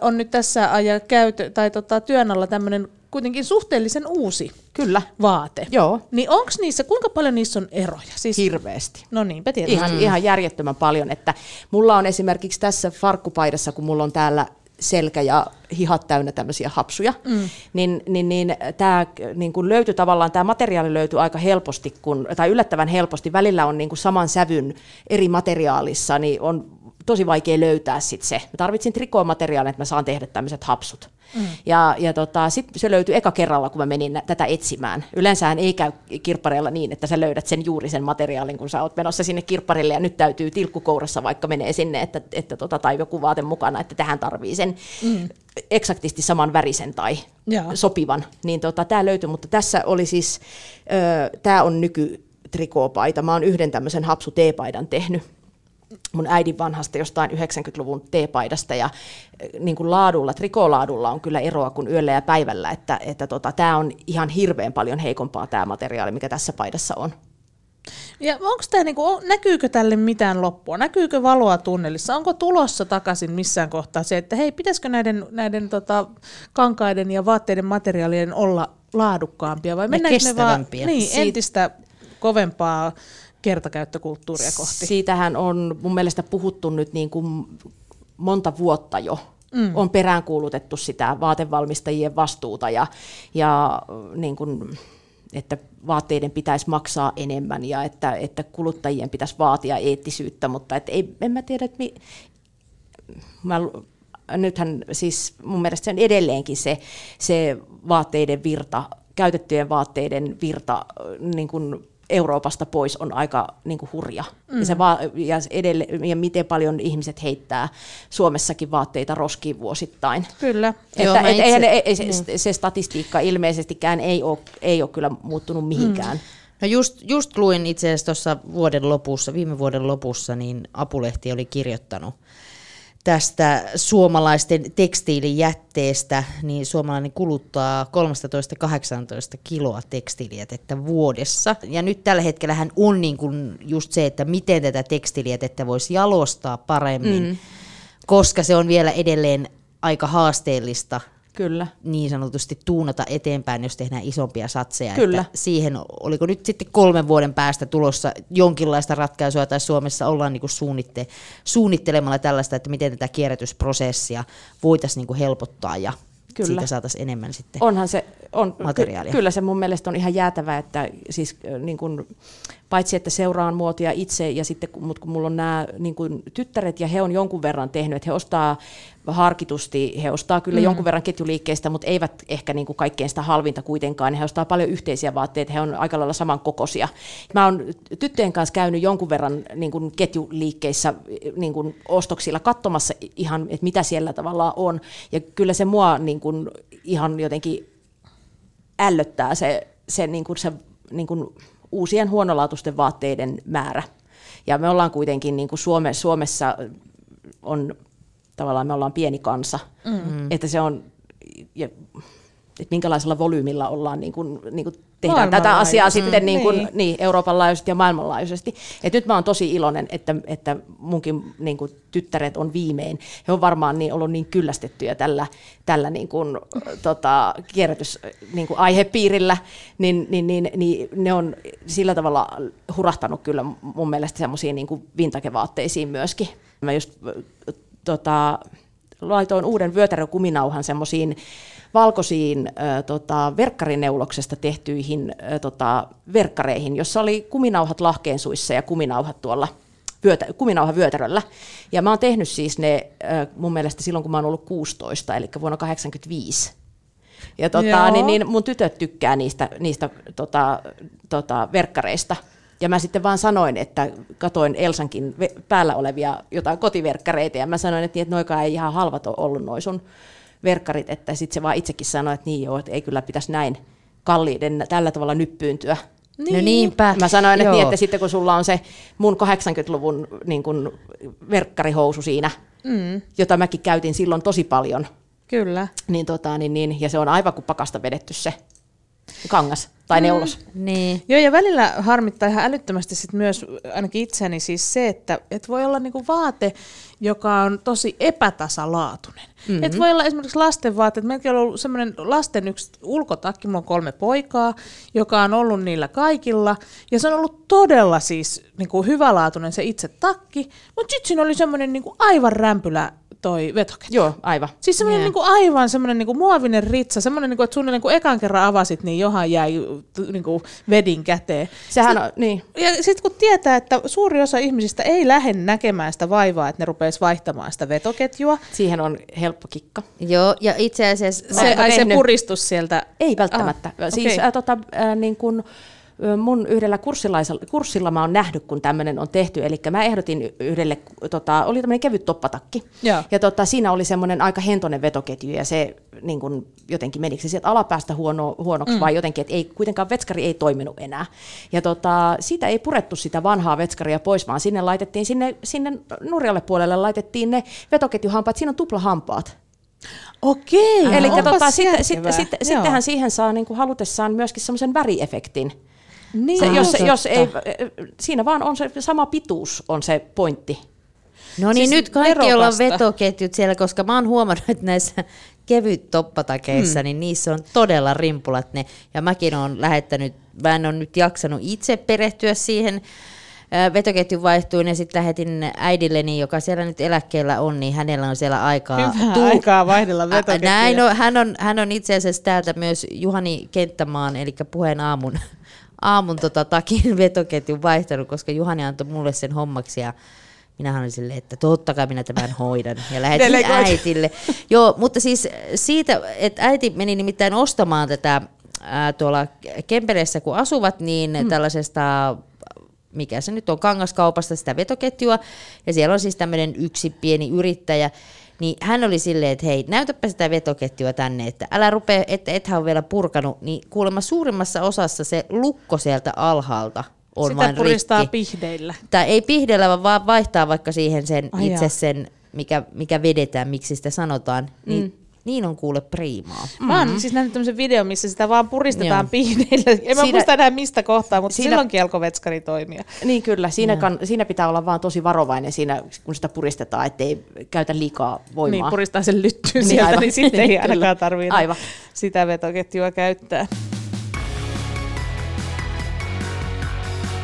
on nyt tässä ajan käytö, tai tota, työn alla tämmöinen kuitenkin suhteellisen uusi Kyllä. vaate. Joo. Niin onko niissä, kuinka paljon niissä on eroja? Siis... Hirveästi. No niin, ihan, mm. ihan järjettömän paljon. Että mulla on esimerkiksi tässä farkkupaidassa, kun mulla on täällä selkä ja hihat täynnä tämmöisiä hapsuja, mm. niin, niin, niin tämä niin kun löytyi tavallaan, tämä materiaali löytyi aika helposti, kun, tai yllättävän helposti, välillä on niin kuin saman sävyn eri materiaalissa, niin on tosi vaikea löytää sit se. Mä tarvitsin trikoomateriaalin, että mä saan tehdä tämmöiset hapsut. Mm. Ja, ja tota, sitten se löytyi eka kerralla, kun mä menin nä- tätä etsimään. Yleensähän ei käy kirppareilla niin, että sä löydät sen juuri sen materiaalin, kun sä oot menossa sinne kirpparille ja nyt täytyy tilkkukourassa vaikka menee sinne, että, että tota, tai joku vaate mukana, että tähän tarvii sen mm. eksaktisti saman värisen tai ja. sopivan. Niin tota, tämä löytyi, mutta tässä oli siis, tämä on nyky trikoopaita. Mä oon yhden tämmöisen hapsu teepaidan tehnyt mun äidin vanhasta jostain 90-luvun teepaidasta ja eh, niin kuin laadulla, trikolaadulla on kyllä eroa kuin yöllä ja päivällä, että, että tota, tämä on ihan hirveän paljon heikompaa tämä materiaali, mikä tässä paidassa on. Ja onko tämä niinku, näkyykö tälle mitään loppua? Näkyykö valoa tunnelissa? Onko tulossa takaisin missään kohtaa se, että hei, pitäisikö näiden, näiden tota, kankaiden ja vaatteiden materiaalien olla laadukkaampia vai mennäänkö ne vaan niin, entistä kovempaa kertakäyttökulttuuria kohti. Siitähän on mun mielestä puhuttu nyt niin kuin monta vuotta jo, mm. on peräänkuulutettu sitä vaatevalmistajien vastuuta ja, ja niin kuin, että vaatteiden pitäisi maksaa enemmän ja että, että kuluttajien pitäisi vaatia eettisyyttä, mutta et ei, en mä tiedä, että mi, mä, nythän siis mun mielestä se on edelleenkin se, se vaatteiden virta, käytettyjen vaatteiden virta niin kuin Euroopasta pois on aika niin kuin hurja. Mm. Ja, se va- ja, edelle, ja miten paljon ihmiset heittää Suomessakin vaatteita roskiin vuosittain. Kyllä. Että, Joo, et, itse, ei, ei, se, mm. se statistiikka ilmeisestikään ei ole, ei ole kyllä muuttunut mihinkään. Mm. No just, just luin itse asiassa tuossa vuoden lopussa, viime vuoden lopussa, niin Apulehti oli kirjoittanut tästä suomalaisten tekstiilijätteestä, niin suomalainen kuluttaa 13-18 kiloa tekstiilijätettä vuodessa. Ja nyt tällä hetkellä hän on niin kuin just se, että miten tätä tekstiilijätettä voisi jalostaa paremmin, mm. koska se on vielä edelleen aika haasteellista Kyllä. niin sanotusti tuunata eteenpäin, jos tehdään isompia satseja. Kyllä. Että siihen, oliko nyt sitten kolmen vuoden päästä tulossa jonkinlaista ratkaisua, tai Suomessa ollaan niin kuin suunnitte, suunnittelemalla tällaista, että miten tätä kierrätysprosessia voitaisiin niin kuin helpottaa ja Kyllä. siitä saataisiin enemmän sitten Onhan se, on, materiaalia. Ky- kyllä se mun mielestä on ihan jäätävä, että siis niin kun, paitsi että seuraan muotia itse, ja sitten, mutta kun mulla on nämä niin kun, tyttäret, ja he on jonkun verran tehnyt, että he ostaa harkitusti, he ostaa kyllä mm. jonkun verran ketjuliikkeistä, mutta eivät ehkä niin kuin kaikkein sitä halvinta kuitenkaan, he ostaa paljon yhteisiä vaatteita, he on aika lailla samankokoisia. Mä oon tyttöjen kanssa käynyt jonkun verran niin kuin ketjuliikkeissä niin kuin ostoksilla katsomassa ihan, että mitä siellä tavallaan on, ja kyllä se mua niin kuin ihan jotenkin ällöttää se, se, niin kuin se niin kuin uusien huonolaatuisten vaatteiden määrä. Ja me ollaan kuitenkin, niin kuin Suome, Suomessa on tavallaan me ollaan pieni kansa, mm. että se on, ja, että minkälaisella volyymilla ollaan niin kuin, niin kuin tehdään tätä asiaa sitten niin kuin, niin. Niin, Euroopan laajuisesti ja maailmanlaajuisesti. Et nyt mä oon tosi iloinen, että, että munkin niin kuin, tyttäret on viimein. He on varmaan niin, ollut niin kyllästettyjä tällä, tällä niin kuin, tota, kierrätys niin kuin aihepiirillä, niin, niin, niin, niin, ne on sillä tavalla hurahtanut kyllä mun mielestä semmoisiin niin vintakevaatteisiin myöskin. Mä just tota, laitoin uuden vyötärökuminauhan semmoisiin valkoisiin äh, tota, verkkarineuloksesta tehtyihin äh, tota, verkkareihin, jossa oli kuminauhat lahkeensuissa ja kuminauhat tuolla vyötä, kuminauha vyötäröllä. Ja mä oon tehnyt siis ne äh, mun mielestä silloin, kun mä oon ollut 16, eli vuonna 85. Ja tota, niin, niin mun tytöt tykkää niistä, niistä tota, tota, verkkareista. Ja mä sitten vaan sanoin, että katoin Elsankin päällä olevia jotain kotiverkkareita, ja mä sanoin, että, niin, että noikaan ei ihan halvat ole ollut noin sun verkkarit, että sitten se vaan itsekin sanoi, että niin joo, että ei kyllä pitäisi näin kalliiden tällä tavalla nyppyyntyä. Niin. No niinpä. Mä sanoin, että, niin, että sitten kun sulla on se mun 80-luvun niin kun, verkkarihousu siinä, mm. jota mäkin käytin silloin tosi paljon. Kyllä. Niin, tota, niin, niin, ja se on aivan kuin pakasta vedetty se kangas tai neulos. Mm, niin. Joo, ja välillä harmittaa ihan älyttömästi sit myös ainakin itseni siis se, että et voi olla niinku vaate, joka on tosi epätasalaatuinen. Mm-hmm. Et voi olla esimerkiksi lasten vaatteet. Meilläkin on ollut semmoinen lasten yksi ulkotakki, mulla on kolme poikaa, joka on ollut niillä kaikilla. Ja se on ollut todella siis niinku hyvälaatuinen se itse takki, mutta sitten siinä oli semmoinen niinku aivan rämpylä toi vetoketju. Joo, aivan. Siis semmoinen yeah. niinku aivan semmoinen niinku muovinen ritsa, semmoinen niinku, että suunnilleen kun ekan kerran avasit, niin johan jäi niinku vedin käteen. Sehän on, niin. Ja sitten kun tietää, että suuri osa ihmisistä ei lähde näkemään sitä vaivaa, että ne rupeaisi vaihtamaan sitä vetoketjua. Siihen on helppo kikka. Joo, ja itse asiassa... Se, ai se puristus sieltä? Ei välttämättä. Ah, siis okay. äh, tota, äh, niin kun, mun yhdellä kurssilla mä oon nähnyt, kun tämmöinen on tehty. Eli mä ehdotin yhdelle, tota, oli tämmöinen kevyt toppatakki. Ja, ja tota, siinä oli semmoinen aika hentonen vetoketju ja se niin kun, jotenkin menikö se sieltä alapäästä huono, huonoksi mm. vai jotenkin, että ei, kuitenkaan vetskari ei toiminut enää. Ja tota, siitä ei purettu sitä vanhaa vetskaria pois, vaan sinne laitettiin, sinne, sinne nurjalle puolelle laitettiin ne vetoketjuhampaat, siinä on tuplahampaat. Okei, Eli tota, sitten, sitten, sitten, sittenhän siihen saa niin kuin halutessaan myöskin semmoisen väriefektin. Niin, se, jos, jos ei, siinä vaan on se sama pituus on se pointti. No niin, siis nyt kaikki on vetoketjut siellä, koska mä oon huomannut, että näissä kevyt toppatakeissa, hmm. niin niissä on todella rimpulat ne. Ja mäkin oon lähettänyt, mä en ole nyt jaksanut itse perehtyä siihen Ää, Vetoketju vaihtui ja sitten lähetin äidilleni, joka siellä nyt eläkkeellä on, niin hänellä on siellä aikaa. Hyvää aikaa vaihdella vetoketjuja. Näin on, hän, on, hän on itse asiassa täältä myös Juhani Kenttämaan, eli puheen aamun, aamun tota, takin vetoketjun vaihtanut, koska Juhani antoi mulle sen hommaksi ja minähän olin silleen, että totta kai minä tämän hoidan ja lähetin Delegoit. äitille. Joo, mutta siis siitä, että äiti meni nimittäin ostamaan tätä ää, tuolla Kempeleessä, kun asuvat, niin mm. tällaisesta mikä se nyt on, kangaskaupasta sitä vetoketjua, ja siellä on siis tämmöinen yksi pieni yrittäjä, niin hän oli silleen, että hei, näytäpä sitä vetoketjua tänne, että älä rupea, että ethän ole vielä purkanut, niin kuulemma suurimmassa osassa se lukko sieltä alhaalta on Sitä vain puristaa rikki. pihdeillä. Tai ei pihdellä, vaan vaihtaa vaikka siihen sen Ai itse jaa. sen, mikä, mikä vedetään, miksi sitä sanotaan, niin mm. Niin on kuule priimaa. Mä oon siis nähnyt tämmöisen videon, missä sitä vaan puristetaan Joo. pihdeillä. En mä Siinä- muista enää mistä kohtaa, mutta Siinä- silloinkin alkoi vetskari toimia. Niin kyllä, siinä, kan, siinä pitää olla vaan tosi varovainen siinä, kun sitä puristetaan, ettei käytä liikaa voimaa. Niin, puristaa sen lyttyyn Niin, sieltä, aivan. niin sitten ei Niin, ainakaan tarvitse Aivan. sitä vetoketjua käyttää.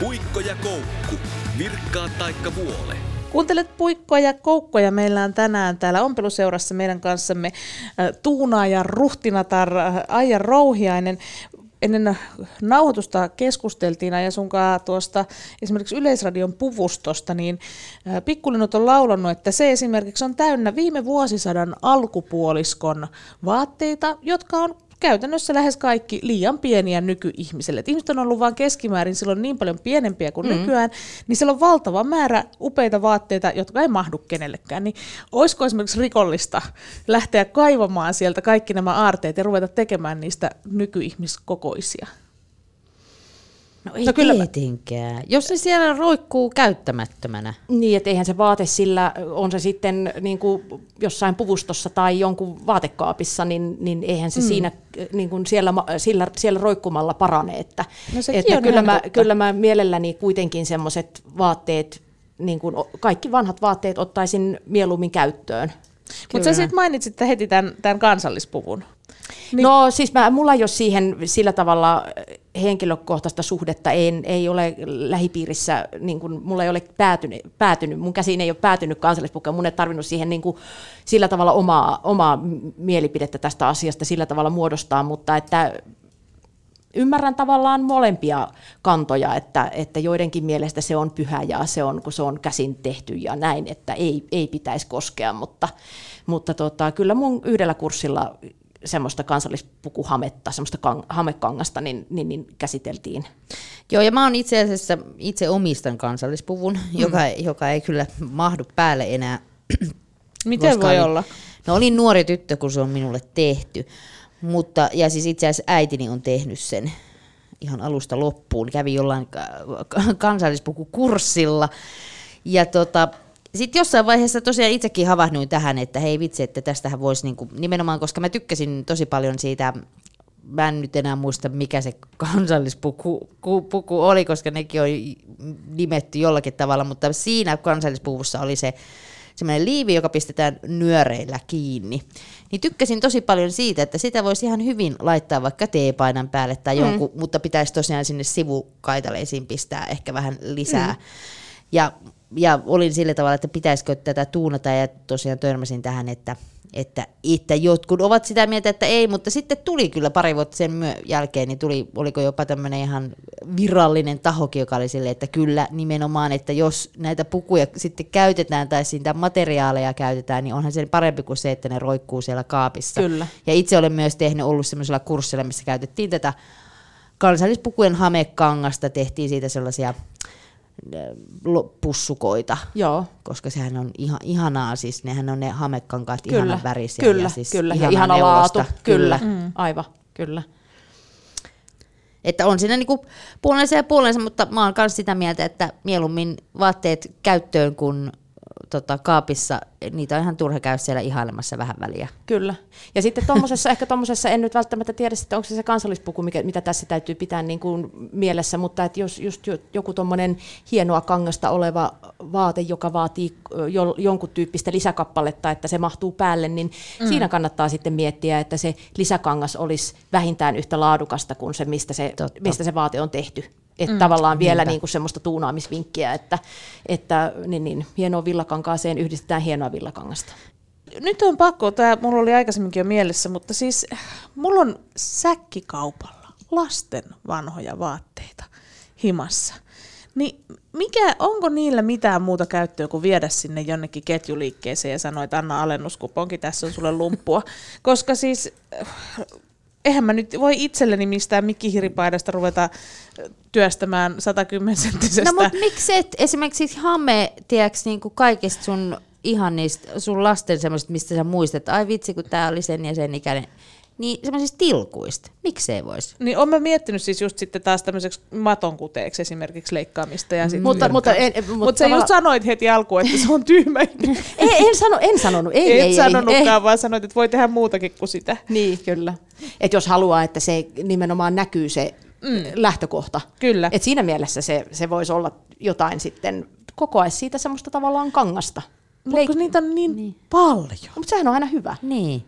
Puikko ja koukku. Virkkaa taikka vuole. Kuuntelet puikkoja ja koukkoja. Meillä on tänään täällä ompeluseurassa meidän kanssamme äh, Tuuna ja ruhtinatar äh, Aija Rouhiainen. Ennen nauhoitusta keskusteltiin Aija sunkaan tuosta esimerkiksi Yleisradion puvustosta, niin äh, Pikkulinut on laulanut, että se esimerkiksi on täynnä viime vuosisadan alkupuoliskon vaatteita, jotka on käytännössä lähes kaikki liian pieniä nykyihmiselle. Et ihmiset on ollut vain keskimäärin silloin niin paljon pienempiä kuin mm. nykyään, niin siellä on valtava määrä upeita vaatteita, jotka ei mahdu kenellekään. Niin olisiko esimerkiksi rikollista lähteä kaivamaan sieltä kaikki nämä aarteet ja ruveta tekemään niistä nykyihmiskokoisia? No ei No kyllä mä- tietenkään. Jos se siellä roikkuu käyttämättömänä. Niin, että eihän se vaate sillä, on se sitten niin kuin jossain puvustossa tai jonkun vaatekaapissa, niin, niin eihän se mm. siinä niin kuin siellä, sillä, siellä roikkumalla parane. Että, No että kyllä, mä, totta. kyllä mä mielelläni kuitenkin semmoiset vaatteet, niin kuin kaikki vanhat vaatteet ottaisin mieluummin käyttöön. Mutta sä sitten mainitsit heti tämän, tämän kansallispuvun. Niin. No siis mä, mulla ei ole siihen sillä tavalla henkilökohtaista suhdetta, ei, ei ole lähipiirissä, niin kuin, mulla ei ole päätynyt, päätynyt, mun käsiin ei ole päätynyt kansallispukka, mun ei tarvinnut siihen niin kuin, sillä tavalla omaa, omaa mielipidettä tästä asiasta sillä tavalla muodostaa, mutta että ymmärrän tavallaan molempia kantoja, että, että joidenkin mielestä se on pyhä ja se on, kun se on käsin tehty ja näin, että ei, ei pitäisi koskea, mutta, mutta tota, kyllä mun yhdellä kurssilla semmoista kansallispukuhametta, semmoista kang, hamekangasta, niin, niin, niin käsiteltiin. Joo, ja mä oon itse asiassa, itse omistan kansallispuvun, mm. joka, joka ei kyllä mahdu päälle enää. Miten voi olin- olla? No olin nuori tyttö, kun se on minulle tehty. Mutta, ja siis itse asiassa äitini on tehnyt sen ihan alusta loppuun. Kävi jollain ka- ka- kansallispukukurssilla. Ja tota, sitten jossain vaiheessa tosiaan itsekin havahduin tähän, että hei vitsi, että tästähän voisi niinku, nimenomaan, koska mä tykkäsin tosi paljon siitä, mä en nyt enää muista mikä se kansallispuku ku, puku oli, koska nekin on nimetty jollakin tavalla, mutta siinä kansallispuvussa oli se semmoinen liivi, joka pistetään nyöreillä kiinni. Niin tykkäsin tosi paljon siitä, että sitä voisi ihan hyvin laittaa vaikka teepainan päälle tai jonkun, mm. mutta pitäisi tosiaan sinne sivukaitaleisiin pistää ehkä vähän lisää. Mm. Ja, ja olin sillä tavalla, että pitäisikö tätä tuunata ja tosiaan törmäsin tähän, että, että, että jotkut ovat sitä mieltä, että ei, mutta sitten tuli kyllä pari vuotta sen myö- jälkeen, niin tuli, oliko jopa tämmöinen ihan virallinen tahokin, joka oli silleen, että kyllä nimenomaan, että jos näitä pukuja sitten käytetään tai siitä materiaaleja käytetään, niin onhan se parempi kuin se, että ne roikkuu siellä kaapissa. Kyllä. Ja itse olen myös tehnyt ollut semmoisella kurssilla, missä käytettiin tätä kansallispukujen hamekangasta, tehtiin siitä sellaisia pussukoita, Joo, koska sehän on ihan, ihanaa, siis nehän on ne hamekankaat kyllä, ihanan värisiä. kyllä, ja siis kyllä, ja ihanaa ihana laatu, neulosta. kyllä, mm. aivan, kyllä. Että on siinä niinku puolensa ja puolensa, mutta mä oon myös sitä mieltä, että mieluummin vaatteet käyttöön kuin tota, kaapissa, niitä on ihan turha käydä siellä ihailemassa vähän väliä. Kyllä. Ja sitten tuommoisessa, ehkä tuommoisessa, en nyt välttämättä tiedä, että onko se se kansallispuku, mikä, mitä tässä täytyy pitää niin kuin mielessä, mutta että jos just jo- joku tuommoinen hienoa kangasta oleva vaate, joka vaatii jo, jonkun tyyppistä lisäkappaletta, että se mahtuu päälle, niin mm. siinä kannattaa sitten miettiä, että se lisäkangas olisi vähintään yhtä laadukasta kuin se, mistä se, Totta. mistä se vaate on tehty. Että mm, tavallaan vielä niin kuin semmoista tuunaamisvinkkiä, että, että niin, niin, hienoa villakankaaseen yhdistetään hienoa villakangasta. Nyt on pakko, tämä mulla oli aikaisemminkin jo mielessä, mutta siis mulla on säkkikaupalla lasten vanhoja vaatteita himassa. Niin mikä, onko niillä mitään muuta käyttöä kuin viedä sinne jonnekin ketjuliikkeeseen ja sanoa, että anna alennuskuponki, tässä on sulle lumppua? Koska siis eihän mä nyt voi itselleni mistään mikkihiripaidasta ruveta työstämään 110 senttisestä. No mutta miksi et esimerkiksi hame, tiedäks, niin kuin kaikista sun ihan niistä sun lasten semmoisista, mistä sä muistat, ai vitsi kun tää oli sen ja sen ikäinen, niin semmoisista tilkuista. Miksei voisi? Niin on mä miettinyt siis just sitten taas tämmöiseksi matonkuteeksi esimerkiksi leikkaamista. Ja sit mutta, mutta, en, mutta, mutta sä just sanoit heti alkuun, että se on tyhmä. ei, en, sano, en sanonut. Ei, Et ei, sanonutkaan, ei. vaan sanoit, että voi tehdä muutakin kuin sitä. Niin, kyllä. Että jos haluaa, että se nimenomaan näkyy se mm. lähtökohta. Kyllä. Et siinä mielessä se, se voisi olla jotain sitten, kokoaisi siitä semmoista tavallaan kangasta. Mutta Leik- niitä on niin, niin. paljon. Mutta sehän on aina hyvä. Niin.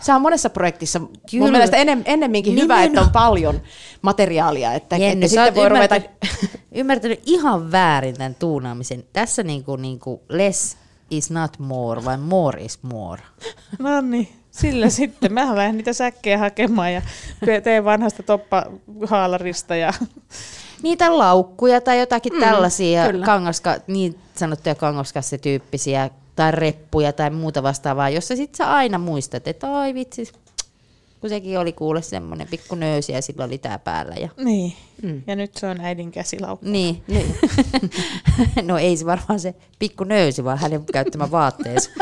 Se on monessa projektissa Kyllä. Mun mielestä enem, ennemminkin Niin, hyvä, niin että on. on paljon materiaalia, että, Jenny, että sä sitten voi ruveta... ymmärtänyt, ymmärtänyt ihan väärin tämän tuunaamisen. Tässä niinku, niinku less is not more, vai more is more. No niin, sillä sitten. Mä lähden niitä säkkejä hakemaan ja teen vanhasta toppahaalarista. Ja... Niitä laukkuja tai jotakin mm, tällaisia kyllä. kangaska, niin sanottuja kangaskassityyppisiä tai reppuja tai muuta vastaavaa, jossa sit sä aina muistat, että oi vitsi, kun sekin oli kuule semmoinen pikku nöysi ja sillä oli tää päällä. Ja... Niin, mm. ja nyt se on äidin käsilaukku. Niin, niin. no ei se varmaan se pikku nöysi, vaan hänen käyttämä vaatteensa.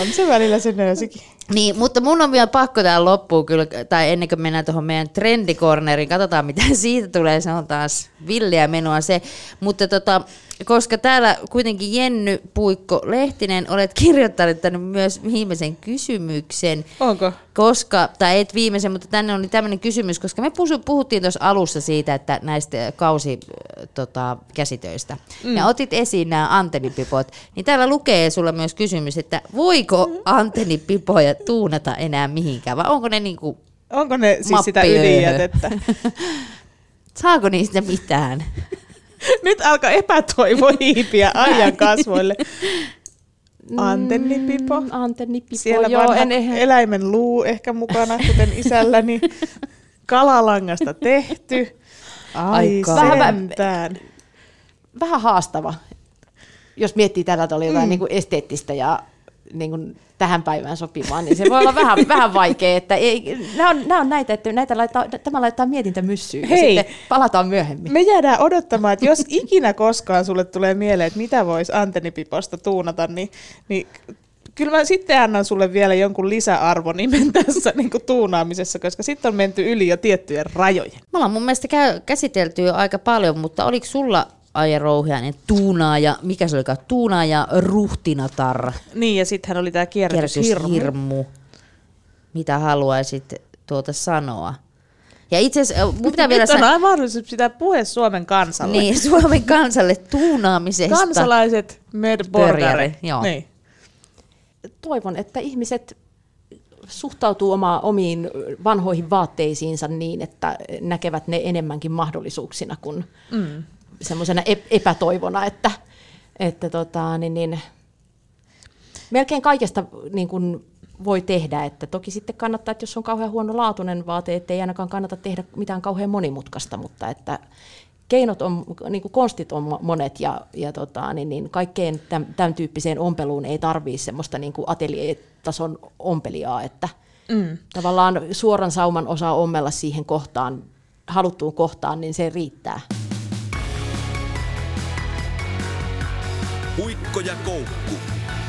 On se välillä se nöysikin. Niin, mutta mun on vielä pakko tähän loppuun kyllä, tai ennen kuin mennään tuohon meidän trendikorneriin, katsotaan mitä siitä tulee, se on taas villiä menoa se. Mutta tota, koska täällä kuitenkin Jenny Puikko Lehtinen olet kirjoittanut tänne myös viimeisen kysymyksen. Onko? Koska, tai et viimeisen, mutta tänne oli tämmöinen kysymys, koska me puhuttiin tuossa alussa siitä, että näistä kausi tota, käsitöistä. Mm. Ja otit esiin nämä antennipipot, niin täällä lukee sulla myös kysymys, että voiko antennipipoja tuunata enää mihinkään, vai onko ne niinku, Onko ne siis sitä ydinjätettä? saako niistä mitään? Nyt alkaa epätoivo hiipiä ajan kasvoille. Antennipipo. Mm, antennipipo, Siellä joo, vanha en, en, eläimen luu ehkä mukana, kuten isälläni. Kalalangasta tehty. Ai. Vähän- sentään. vähän haastava, jos miettii tällä, oli jotain mm. niin kuin esteettistä ja niin kuin tähän päivään sopivaa, niin se voi olla vähän, vähän vaikea. Että ei, nämä, on, nämä on näitä, että näitä laittaa, tämä laittaa mietintämyssyyn Hei. ja sitten palataan myöhemmin. Me jäädään odottamaan, että jos ikinä koskaan sulle tulee mieleen, että mitä voisi antennipiposta tuunata, niin, niin kyllä mä sitten annan sulle vielä jonkun lisäarvonimen tässä niin kuin tuunaamisessa, koska sitten on menty yli jo tiettyjen rajojen. Me ollaan mun mielestä käy, käsitelty jo aika paljon, mutta oliko sulla Aija Rouhiainen tuunaaja, mikä se olikaan, tuunaaja ruhtinatar, Niin, ja sitten hän oli tämä kierrätyshirmu. kierrätyshirmu, mitä haluaisit tuota sanoa? Ja itse asiassa, mun pitää vielä Nyt on sanoa, aina mahdollisuus pitää puhe Suomen kansalle. niin, Suomen kansalle tuunaamisesta. Kansalaiset medborgare. Börjare, joo. Niin. Toivon, että ihmiset suhtautuu oma, omiin vanhoihin vaatteisiinsa niin, että näkevät ne enemmänkin mahdollisuuksina kuin mm. Semmoisena ep- epätoivona, että, että tota, niin, niin, melkein kaikesta niin kuin voi tehdä, että toki sitten kannattaa, että jos on kauhean huonolaatuinen vaate, ettei ainakaan kannata tehdä mitään kauhean monimutkaista, mutta että keinot on, niin kuin konstit on mo- monet ja, ja tota, niin, niin kaikkeen tämän, tämän tyyppiseen ompeluun ei tarvii semmoista niin kuin ateljeetason ompelijaa, että mm. tavallaan suoran sauman osaa ommella siihen kohtaan, haluttuun kohtaan, niin se riittää. Puikko ja koukku.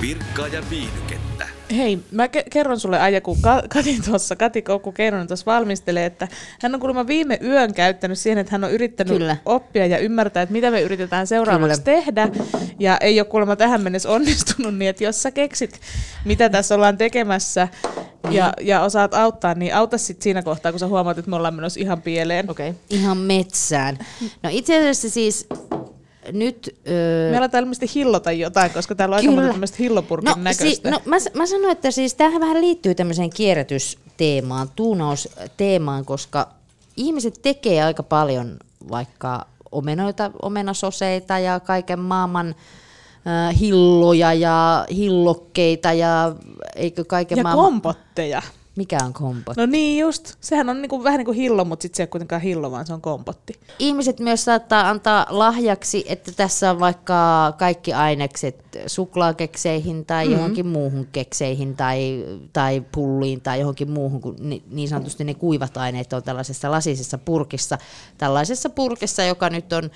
Virkkaa ja viihdykettä. Hei, mä ke- kerron sulle Aija, kun Ka- Kati tuossa, Kati Koukku Keinonen tuossa valmistelee, että hän on kuulemma viime yön käyttänyt siihen, että hän on yrittänyt Kyllä. oppia ja ymmärtää, että mitä me yritetään seuraavaksi Kyllä. tehdä. Ja ei ole kuulemma tähän mennessä onnistunut, niin että jos sä keksit, mitä tässä ollaan tekemässä ja, ja osaat auttaa, niin auta sit siinä kohtaa, kun sä huomaat, että me ollaan menossa ihan pieleen. Okei. Okay. Ihan metsään. No itse asiassa siis nyt... Öö, Me aletaan ilmeisesti hillota jotain, koska täällä on aika Kyllä. monta tämmöistä hillopurkin no, näköistä. no mä, mä sanoin, että siis tämähän vähän liittyy tämmöiseen kierrätysteemaan, tuunausteemaan, koska ihmiset tekee aika paljon vaikka omenoita, omenasoseita ja kaiken maailman äh, hilloja ja hillokkeita ja eikö kaiken Ja maailman... kompotteja. Mikä on kompot? No niin just. Sehän on niinku, vähän niin kuin hillo, mutta sitten se ei ole kuitenkaan hillo, vaan se on kompotti. Ihmiset myös saattaa antaa lahjaksi, että tässä on vaikka kaikki ainekset suklaakekseihin tai mm-hmm. johonkin muuhun kekseihin tai, tai pulliin tai johonkin muuhun, kun ni, niin sanotusti ne kuivat aineet on tällaisessa lasisessa purkissa. Tällaisessa purkissa, joka nyt on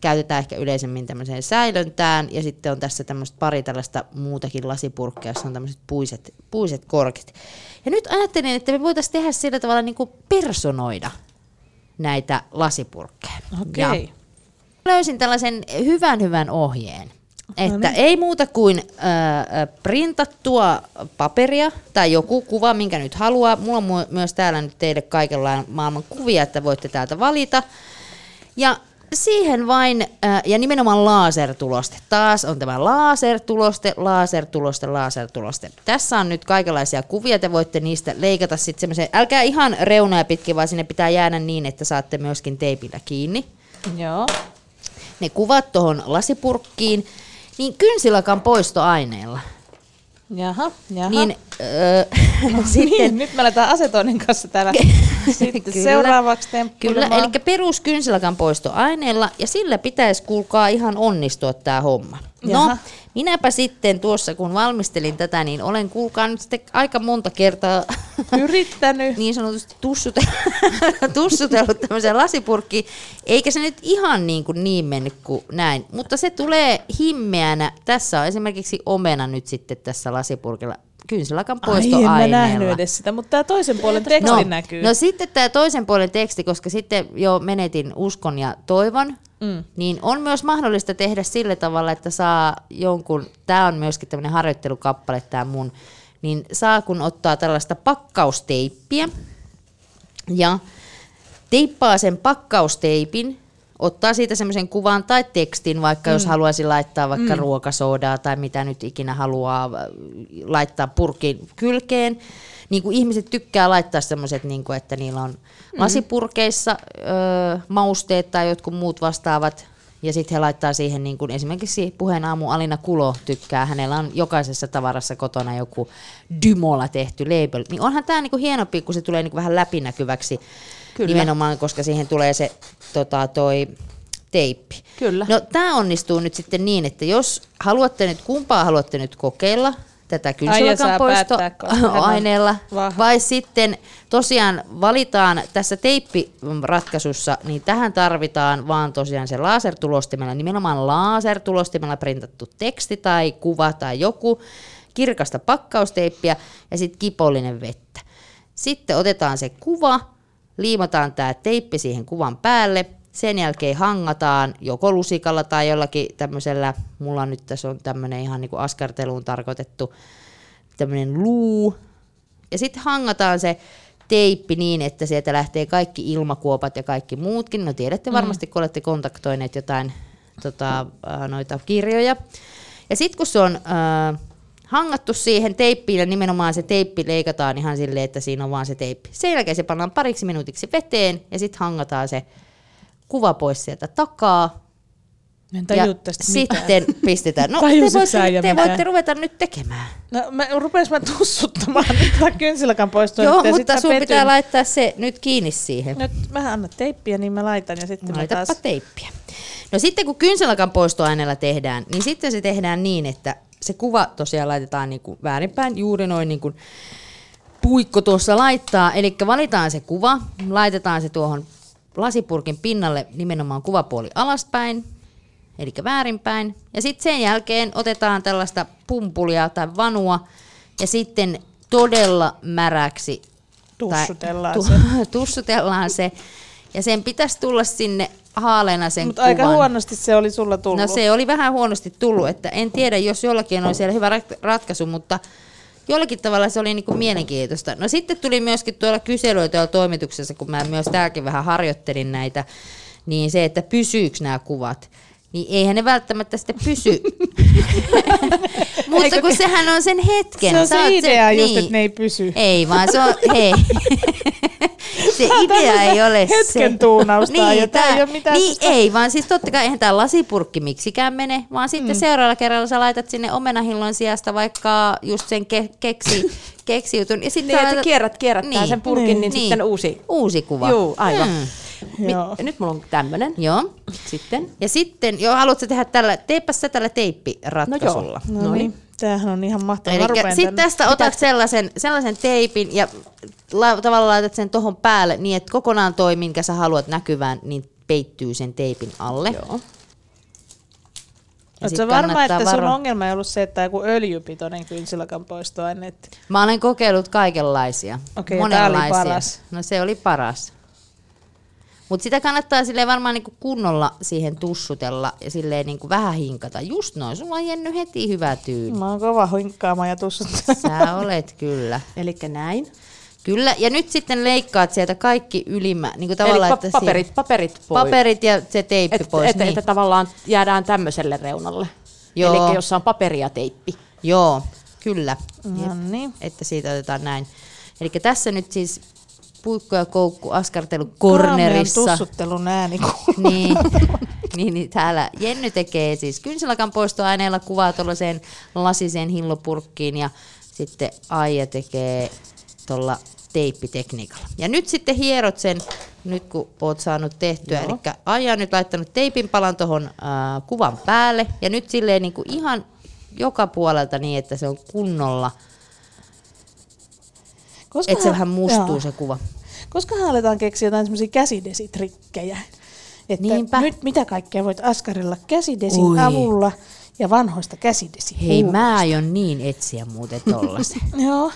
käytetään ehkä yleisemmin tämmöiseen säilöntään, ja sitten on tässä tämmöistä pari tällaista muutakin lasipurkkia, jossa on tämmöiset puiset, puiset korkit. Ja nyt ajattelin, että me voitaisiin tehdä sillä tavalla niin kuin personoida näitä lasipurkkeja. Okei. Ja löysin tällaisen hyvän hyvän ohjeen. Että niin. ei muuta kuin äh, printattua paperia tai joku kuva, minkä nyt haluaa. Mulla on myös täällä nyt teille kaikenlainen maailman kuvia, että voitte täältä valita. Ja siihen vain, äh, ja nimenomaan lasertuloste. Taas on tämä lasertuloste, lasertuloste, lasertuloste. Tässä on nyt kaikenlaisia kuvia, te voitte niistä leikata sitten semmoisen, älkää ihan reunoja pitkin, vaan sinne pitää jäädä niin, että saatte myöskin teipillä kiinni Joo. ne kuvat tuohon lasipurkkiin, niin kynsilakan poistoaineella. Jaha, jaha. Niin, öö, niin, sitten, nyt me aletaan asetoinnin kanssa täällä sitten Kyllä. seuraavaksi kyllä, eli perus kynsilakan poistoaineella, ja sillä pitäisi kuulkaa ihan onnistua tämä homma. No, Jaha. minäpä sitten tuossa, kun valmistelin tätä, niin olen kuulkaa nyt sitten aika monta kertaa Yrittänyt. niin sanotusti tussutellut, tussutellut tämmöiseen lasipurkkiin, eikä se nyt ihan niin, kuin niin mennyt kuin näin, mutta se tulee himmeänä. Tässä on esimerkiksi omena nyt sitten tässä lasipurkilla kynsilakan Ai, en mä poistoaineella. nähnyt edes sitä, mutta tämä toisen puolen teksti no, näkyy. No sitten tämä toisen puolen teksti, koska sitten jo menetin uskon ja toivon, mm. niin on myös mahdollista tehdä sillä tavalla, että saa jonkun, tämä on myöskin tämmöinen harjoittelukappale tämä mun, niin saa kun ottaa tällaista pakkausteippiä ja teippaa sen pakkausteipin, ottaa siitä semmoisen kuvan tai tekstin, vaikka mm. jos haluaisi laittaa vaikka mm. ruokasoodaa tai mitä nyt ikinä haluaa äh, laittaa purkin kylkeen. Niin kuin ihmiset tykkää laittaa semmoiset, niin kuin, että niillä on mm. lasipurkeissa ö, mausteet tai jotkut muut vastaavat. Ja sitten he laittaa siihen, niin kuin esimerkiksi puheen aamu Alina Kulo tykkää, hänellä on jokaisessa tavarassa kotona joku dymolla tehty label. Niin onhan tämä niin hienompi, kun se tulee niin vähän läpinäkyväksi Kyllä. nimenomaan, koska siihen tulee se tota, toi teippi. Kyllä. No tämä onnistuu nyt sitten niin, että jos haluatte nyt, kumpaa haluatte nyt kokeilla, tätä kynsilakan poistoaineella, vai sitten tosiaan valitaan tässä teippiratkaisussa, niin tähän tarvitaan vaan tosiaan se lasertulostimella, nimenomaan lasertulostimella printattu teksti tai kuva tai joku, kirkasta pakkausteippiä ja sitten kipollinen vettä. Sitten otetaan se kuva, liimataan tämä teippi siihen kuvan päälle, sen jälkeen hangataan joko lusikalla tai jollakin tämmöisellä, mulla nyt tässä on tämmöinen ihan niin kuin askarteluun tarkoitettu tämmöinen luu, ja sitten hangataan se teippi niin, että sieltä lähtee kaikki ilmakuopat ja kaikki muutkin. No tiedätte varmasti, kun olette kontaktoineet jotain tota, noita kirjoja. Ja sitten kun se on äh, hangattu siihen teippiin ja nimenomaan se teippi leikataan ihan silleen, että siinä on vaan se teippi. Sen jälkeen se pannaan pariksi minuutiksi veteen ja sitten hangataan se kuva pois sieltä takaa. En Ja tästä mitään. sitten pistetään. No te Tajusitko sä, voitte, te mitään? voitte ruveta nyt tekemään. No, mä rupes mä tussuttamaan nyt kynsilakan poistoa. Joo, mutta mä sun petyin. pitää laittaa se nyt kiinni siihen. Nyt vähän anna teippiä, niin mä laitan ja sitten mä Laitapa taas... teippiä. No sitten kun kynsilakan poistoaineella tehdään, niin sitten se tehdään niin, että se kuva tosiaan laitetaan niin kuin väärinpäin, juuri noin niin kuin puikko tuossa laittaa. Eli valitaan se kuva, laitetaan se tuohon lasipurkin pinnalle nimenomaan kuvapuoli alaspäin, eli väärinpäin. Ja sitten sen jälkeen otetaan tällaista pumpulia tai vanua ja sitten todella märäksi tai- Tussutellaan tu- se. tussutellaan se. Ja sen pitäisi tulla sinne haaleena sen Mutta aika huonosti se oli sulla tullut. No se oli vähän huonosti tullut, että en tiedä, jos jollakin oli siellä hyvä rat- ratkaisu, mutta jollakin tavalla se oli niinku mielenkiintoista. No sitten tuli myöskin tuolla kyselyä tuolla toimituksessa, kun mä myös täälläkin vähän harjoittelin näitä, niin se, että pysyykö nämä kuvat. Niin eihän ne välttämättä sitten pysy. Mutta kun sehän on sen hetken. Se on Sä se idea just, niin. että ne ei pysy. Ei, vaan se on, hei. se idea ei ole hetken se. tuunausta niin, ja tää ei oo mitään niin sellaista- ei, vaan siis totta kai eihän tämä lasipurkki miksikään mene, vaan sitten mm. seuraavalla kerralla sä laitat sinne omenahillon sijasta vaikka just sen ke- keksi, keksijutun. Ja sitten Niin, laitat- kierrät, kierrättää sen purkin, niin, sitten uusi. Uusi kuva. Juu, aivan. Mm. Joo. nyt mulla on tämmönen. Joo. Sitten. Ja sitten, joo, haluatko tehdä tällä, teipä sä tällä teippiratkaisulla. No No niin. tämähän on ihan mahtavaa. Sitten tästä otat sellaisen, sellaisen teipin ja la, tavallaan laitat sen tuohon päälle niin, että kokonaan toi, minkä sä haluat näkyvään, niin peittyy sen teipin alle. Joo. Oletko varma, että sun varo- ongelma ei ollut se, että joku öljypitoinen kynsilakan poistoaine? Mä olen kokeillut kaikenlaisia. Oli paras. No se oli paras. Mutta sitä kannattaa sille varmaan niinku kunnolla siihen tussutella ja silleen niinku vähän hinkata. Just noin, sulla on Jenny heti hyvä tyyli. Mä oon kova hinkkaamaan ja tussut. Sä olet kyllä. Eli näin. Kyllä, ja nyt sitten leikkaat sieltä kaikki ylimmä, niin kuin Eli tavallaan, pa- että paperit, siihen- paperit pois. paperit ja se teippi Että pois. et, niin. et, tavallaan jäädään tämmöiselle reunalle. Joo. Eli jossa on paperi ja teippi. Joo, kyllä. No niin. Että siitä otetaan näin. Eli tässä nyt siis puikko ja koukku askartelu cornerissa. Kaamean tussuttelun ääni. Niin, niin, niin, täällä Jenny tekee siis kynsilakan poistoaineella kuvaa tuollaiseen lasiseen hillopurkkiin ja sitten Aija tekee tuolla teippitekniikalla. Ja nyt sitten hierot sen, nyt kun oot saanut tehtyä. Joo. Eli Aija on nyt laittanut teipin palan tuohon äh, kuvan päälle ja nyt silleen niin kuin ihan joka puolelta niin, että se on kunnolla, Koska että se vähän mustuu joo. se kuva. Koskahan aletaan keksiä jotain semmoisia käsidesitrikkejä. Että Niinpä. nyt mitä kaikkea voit askarilla käsidesin Oi. avulla ja vanhoista käsidesi. Hei, mä aion niin etsiä muuten tollasen. Joo,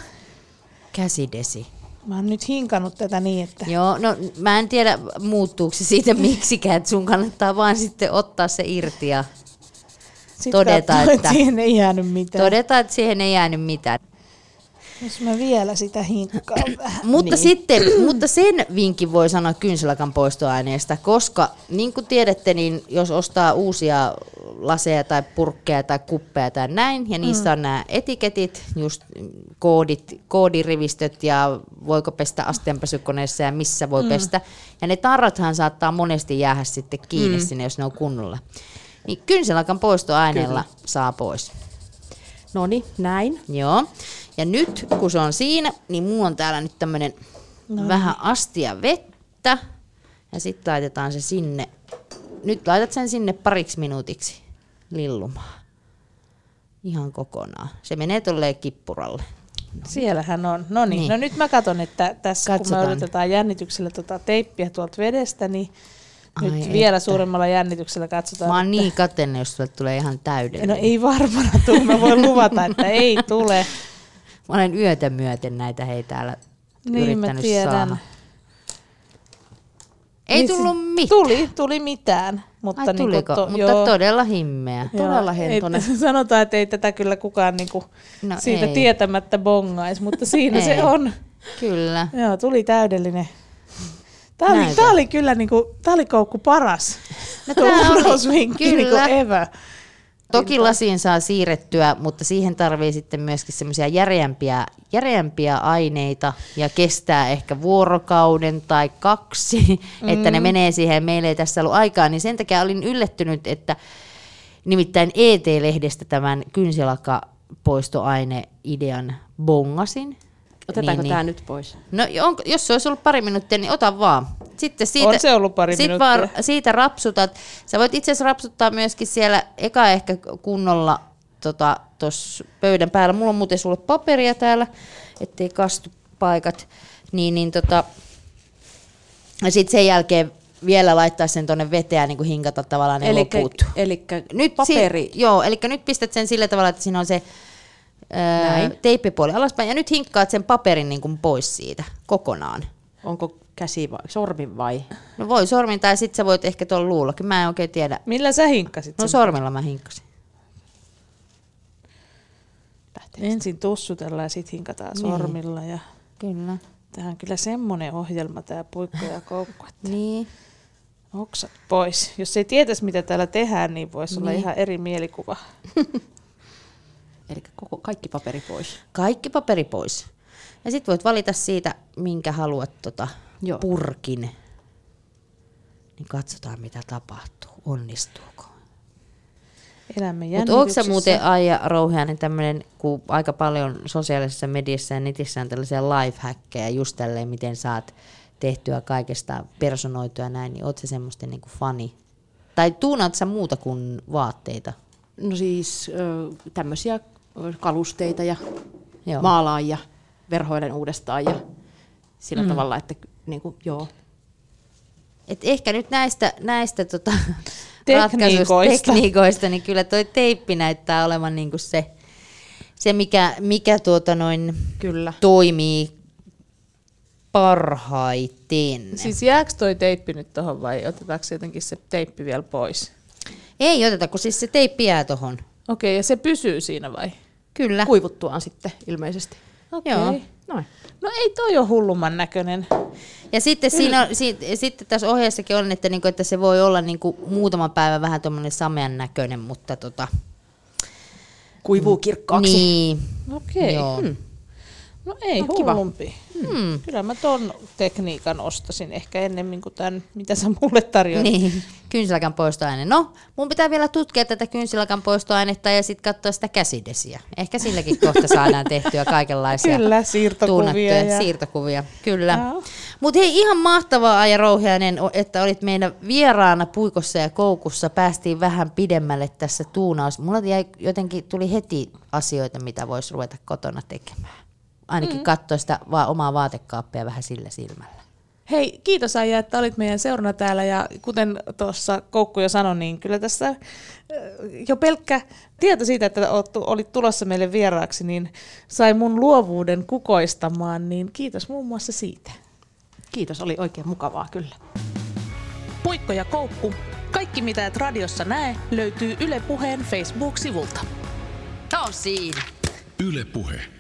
Käsidesi. mä oon nyt hinkannut tätä niin, että Joo, no mä en tiedä muuttuuko se siitä miksikään, että sun kannattaa vaan sitten ottaa se irti ja sit todeta, katsoo, että- siihen ei jäänyt mitään. todeta, että siihen ei jäänyt mitään. Jos mä vielä sitä hinkkaan vähän. Mutta, niin. sitten, mutta sen vinkin voi sanoa kynsilakan poistoaineesta, koska niin kuin tiedätte, niin jos ostaa uusia laseja tai purkkeja tai kuppeja tai näin, ja niissä mm. on nämä etiketit, just koodit, koodirivistöt ja voiko pestä asteenpesukoneessa ja missä voi mm. pestä. Ja ne tarrathan saattaa monesti jäädä sitten kiinni mm. sinne, jos ne on kunnolla. Niin kynsilakan poistoaineella Kyllä. saa pois. No niin, näin. Joo. Ja nyt kun se on siinä, niin mulla on täällä nyt tämmönen no. vähän astia vettä. Ja sitten laitetaan se sinne. Nyt laitat sen sinne pariksi minuutiksi lillumaan. Ihan kokonaan. Se menee tolleen kippuralle. Siellähän on. No niin, Niin. no nyt mä katson, että tässä kun Katsotaan. me odotetaan jännityksellä tota teippiä tuolta vedestä, niin Ai nyt että. vielä suuremmalla jännityksellä katsotaan. Mä oon että- niin katenne, jos sulle tulee ihan täydellinen. No ei varmana tule, mä voin luvata, että ei tule. Mä olen yötä myöten näitä hei täällä Niin mä yrittänyt tiedän. saada. Ei Niin tullut mitään. Tuli, tuli mitään. Mutta, Ai tuliko? to- Mutta joo. todella himmeä. Joo, Todella ei- hentonen. Sanotaan, että ei tätä kyllä kukaan niinku No siitä ei. tietämättä bongaisi, mutta siinä Ei. se on. Kyllä. Joo, tuli täydellinen. Tämä oli, tää oli kyllä niinku, tää oli koukku paras. No tää oli- ulosvinkki niinku kyllä. ever. Toki lasiin saa siirrettyä, mutta siihen tarvii sitten myöskin semmoisia järeämpiä, järeämpiä aineita ja kestää ehkä vuorokauden tai kaksi, mm. että ne menee siihen. Meillä ei tässä ollut aikaa, niin sen takia olin yllättynyt, että nimittäin ET-lehdestä tämän kynsilakapoistoaine-idean bongasin. Otetaanko Niin, tämä niin. nyt pois? No on, jos se olisi ollut pari minuuttia, niin ota vaan. Sitten siitä, On se ollut pari sit minuuttia. Vaan siitä rapsutat. Sä voit itse asiassa rapsuttaa myöskin siellä eka ehkä kunnolla tota, tuossa pöydän päällä. Mulla on muuten sulle paperia täällä, ettei kastu paikat. Niin, niin tota, ja sitten sen jälkeen vielä laittaa sen tuonne veteen niin kuin hinkata tavallaan ne Elikkä, loput. elikkä Nyt paperi. Si- joo, eli nyt pistät sen sillä tavalla, että siinä on se Näin. teippipuoli alaspäin, ja nyt hinkkaat sen paperin niin kuin pois siitä kokonaan. Onko käsi vai sormi vai? No voi sormin, tai sitten sä voit ehkä tuolla luullakin, mä en oikein tiedä. Millä sä hinkkasit No sen? sormilla mä hinkkasin. Ensin tussutellaan ja sitten hinkataan Niin. sormilla. Ja Kyllä. tähän on kyllä semmoinen ohjelma, tämä puikko ja koukku, että Niin. oksat pois. Jos ei tietäisi, mitä täällä tehdään, niin voisi olla Niin. ihan eri mielikuva. Eli koko, kaikki paperi pois. Kaikki paperi pois. Ja sitten voit valita siitä, minkä haluat tota, Joo. purkin. Niin katsotaan, mitä tapahtuu. Onnistuuko? Elämme Mutta onko se muuten Aija Rouhiainen tämmöinen, kun aika paljon sosiaalisessa mediassa ja netissä on tällaisia lifehackkejä just tälleen, miten saat tehtyä kaikesta personoitua ja näin, niin oot se semmoisten niinku fani? Tai tuunaat sä muuta kuin vaatteita? No siis tämmöisiä kalusteita ja Joo. maalaan ja verhoilen uudestaan ja sillä Mm. tavalla, että niin kuin, joo. Et ehkä nyt näistä, näistä tota, Tekniikoista. niin kyllä toi teippi näyttää olevan niinku se, se mikä, mikä tuota noin Kyllä. toimii parhaiten. Siis jääkö toi teippi nyt tohon vai otetaanko jotenkin se teippi vielä pois? Ei oteta, kun siis se teippi jää tohon. Okei, ja se pysyy siinä vai? Kyllä. Kuivuttuaan sitten ilmeisesti. Okei. Joo. Noin. No ei toi ole hullumman näköinen. Ja sitten, siinä on, si, sitten tässä ohjeessakin on, että, niinku, että se voi olla niinku muutama päivä vähän tuommoinen samean näköinen, mutta tota, Kuivuu kirkkaaksi. niin, Okei. Joo. Hmm. No ei No, kiva. hullumpi. Hmm. Kyllä mä ton tekniikan ostasin ehkä ennemmin kuin tämän, mitä sä mulle tarjoat. niin, kynsilakan poistoaine. No, mun pitää vielä tutkia tätä kynsilakan poistoainetta ja sitten katsoa sitä käsidesiä. Ehkä silläkin kohta saadaan tehtyä kaikenlaisia Kyllä, siirtokuvia ja- siirtokuvia. Kyllä. Joo. Mutta hei, ihan mahtavaa Aija Rouhiainen, o- että olit meidän vieraana Puikossa ja Koukussa. Päästiin vähän pidemmälle tässä tuunaus. Mulla jäi, jotenkin tuli heti asioita, mitä voisi ruveta kotona tekemään. Ainakin mm. katsoa sitä vaan omaa vaatekaappia vähän sillä silmällä. Hei, kiitos Aija, että olit meidän seurana täällä ja kuten tuossa Koukku jo sanoi, niin kyllä tässä äh, jo pelkkä tieto siitä, että olit tulossa meille vieraaksi, niin sai mun luovuuden kukoistamaan, niin kiitos muun muassa siitä. Kiitos, oli oikein mukavaa kyllä. Puikko ja Koukku. Kaikki mitä et radiossa näe löytyy Yle Puheen Facebook-sivulta. Tämä on siinä. Yle Puhe.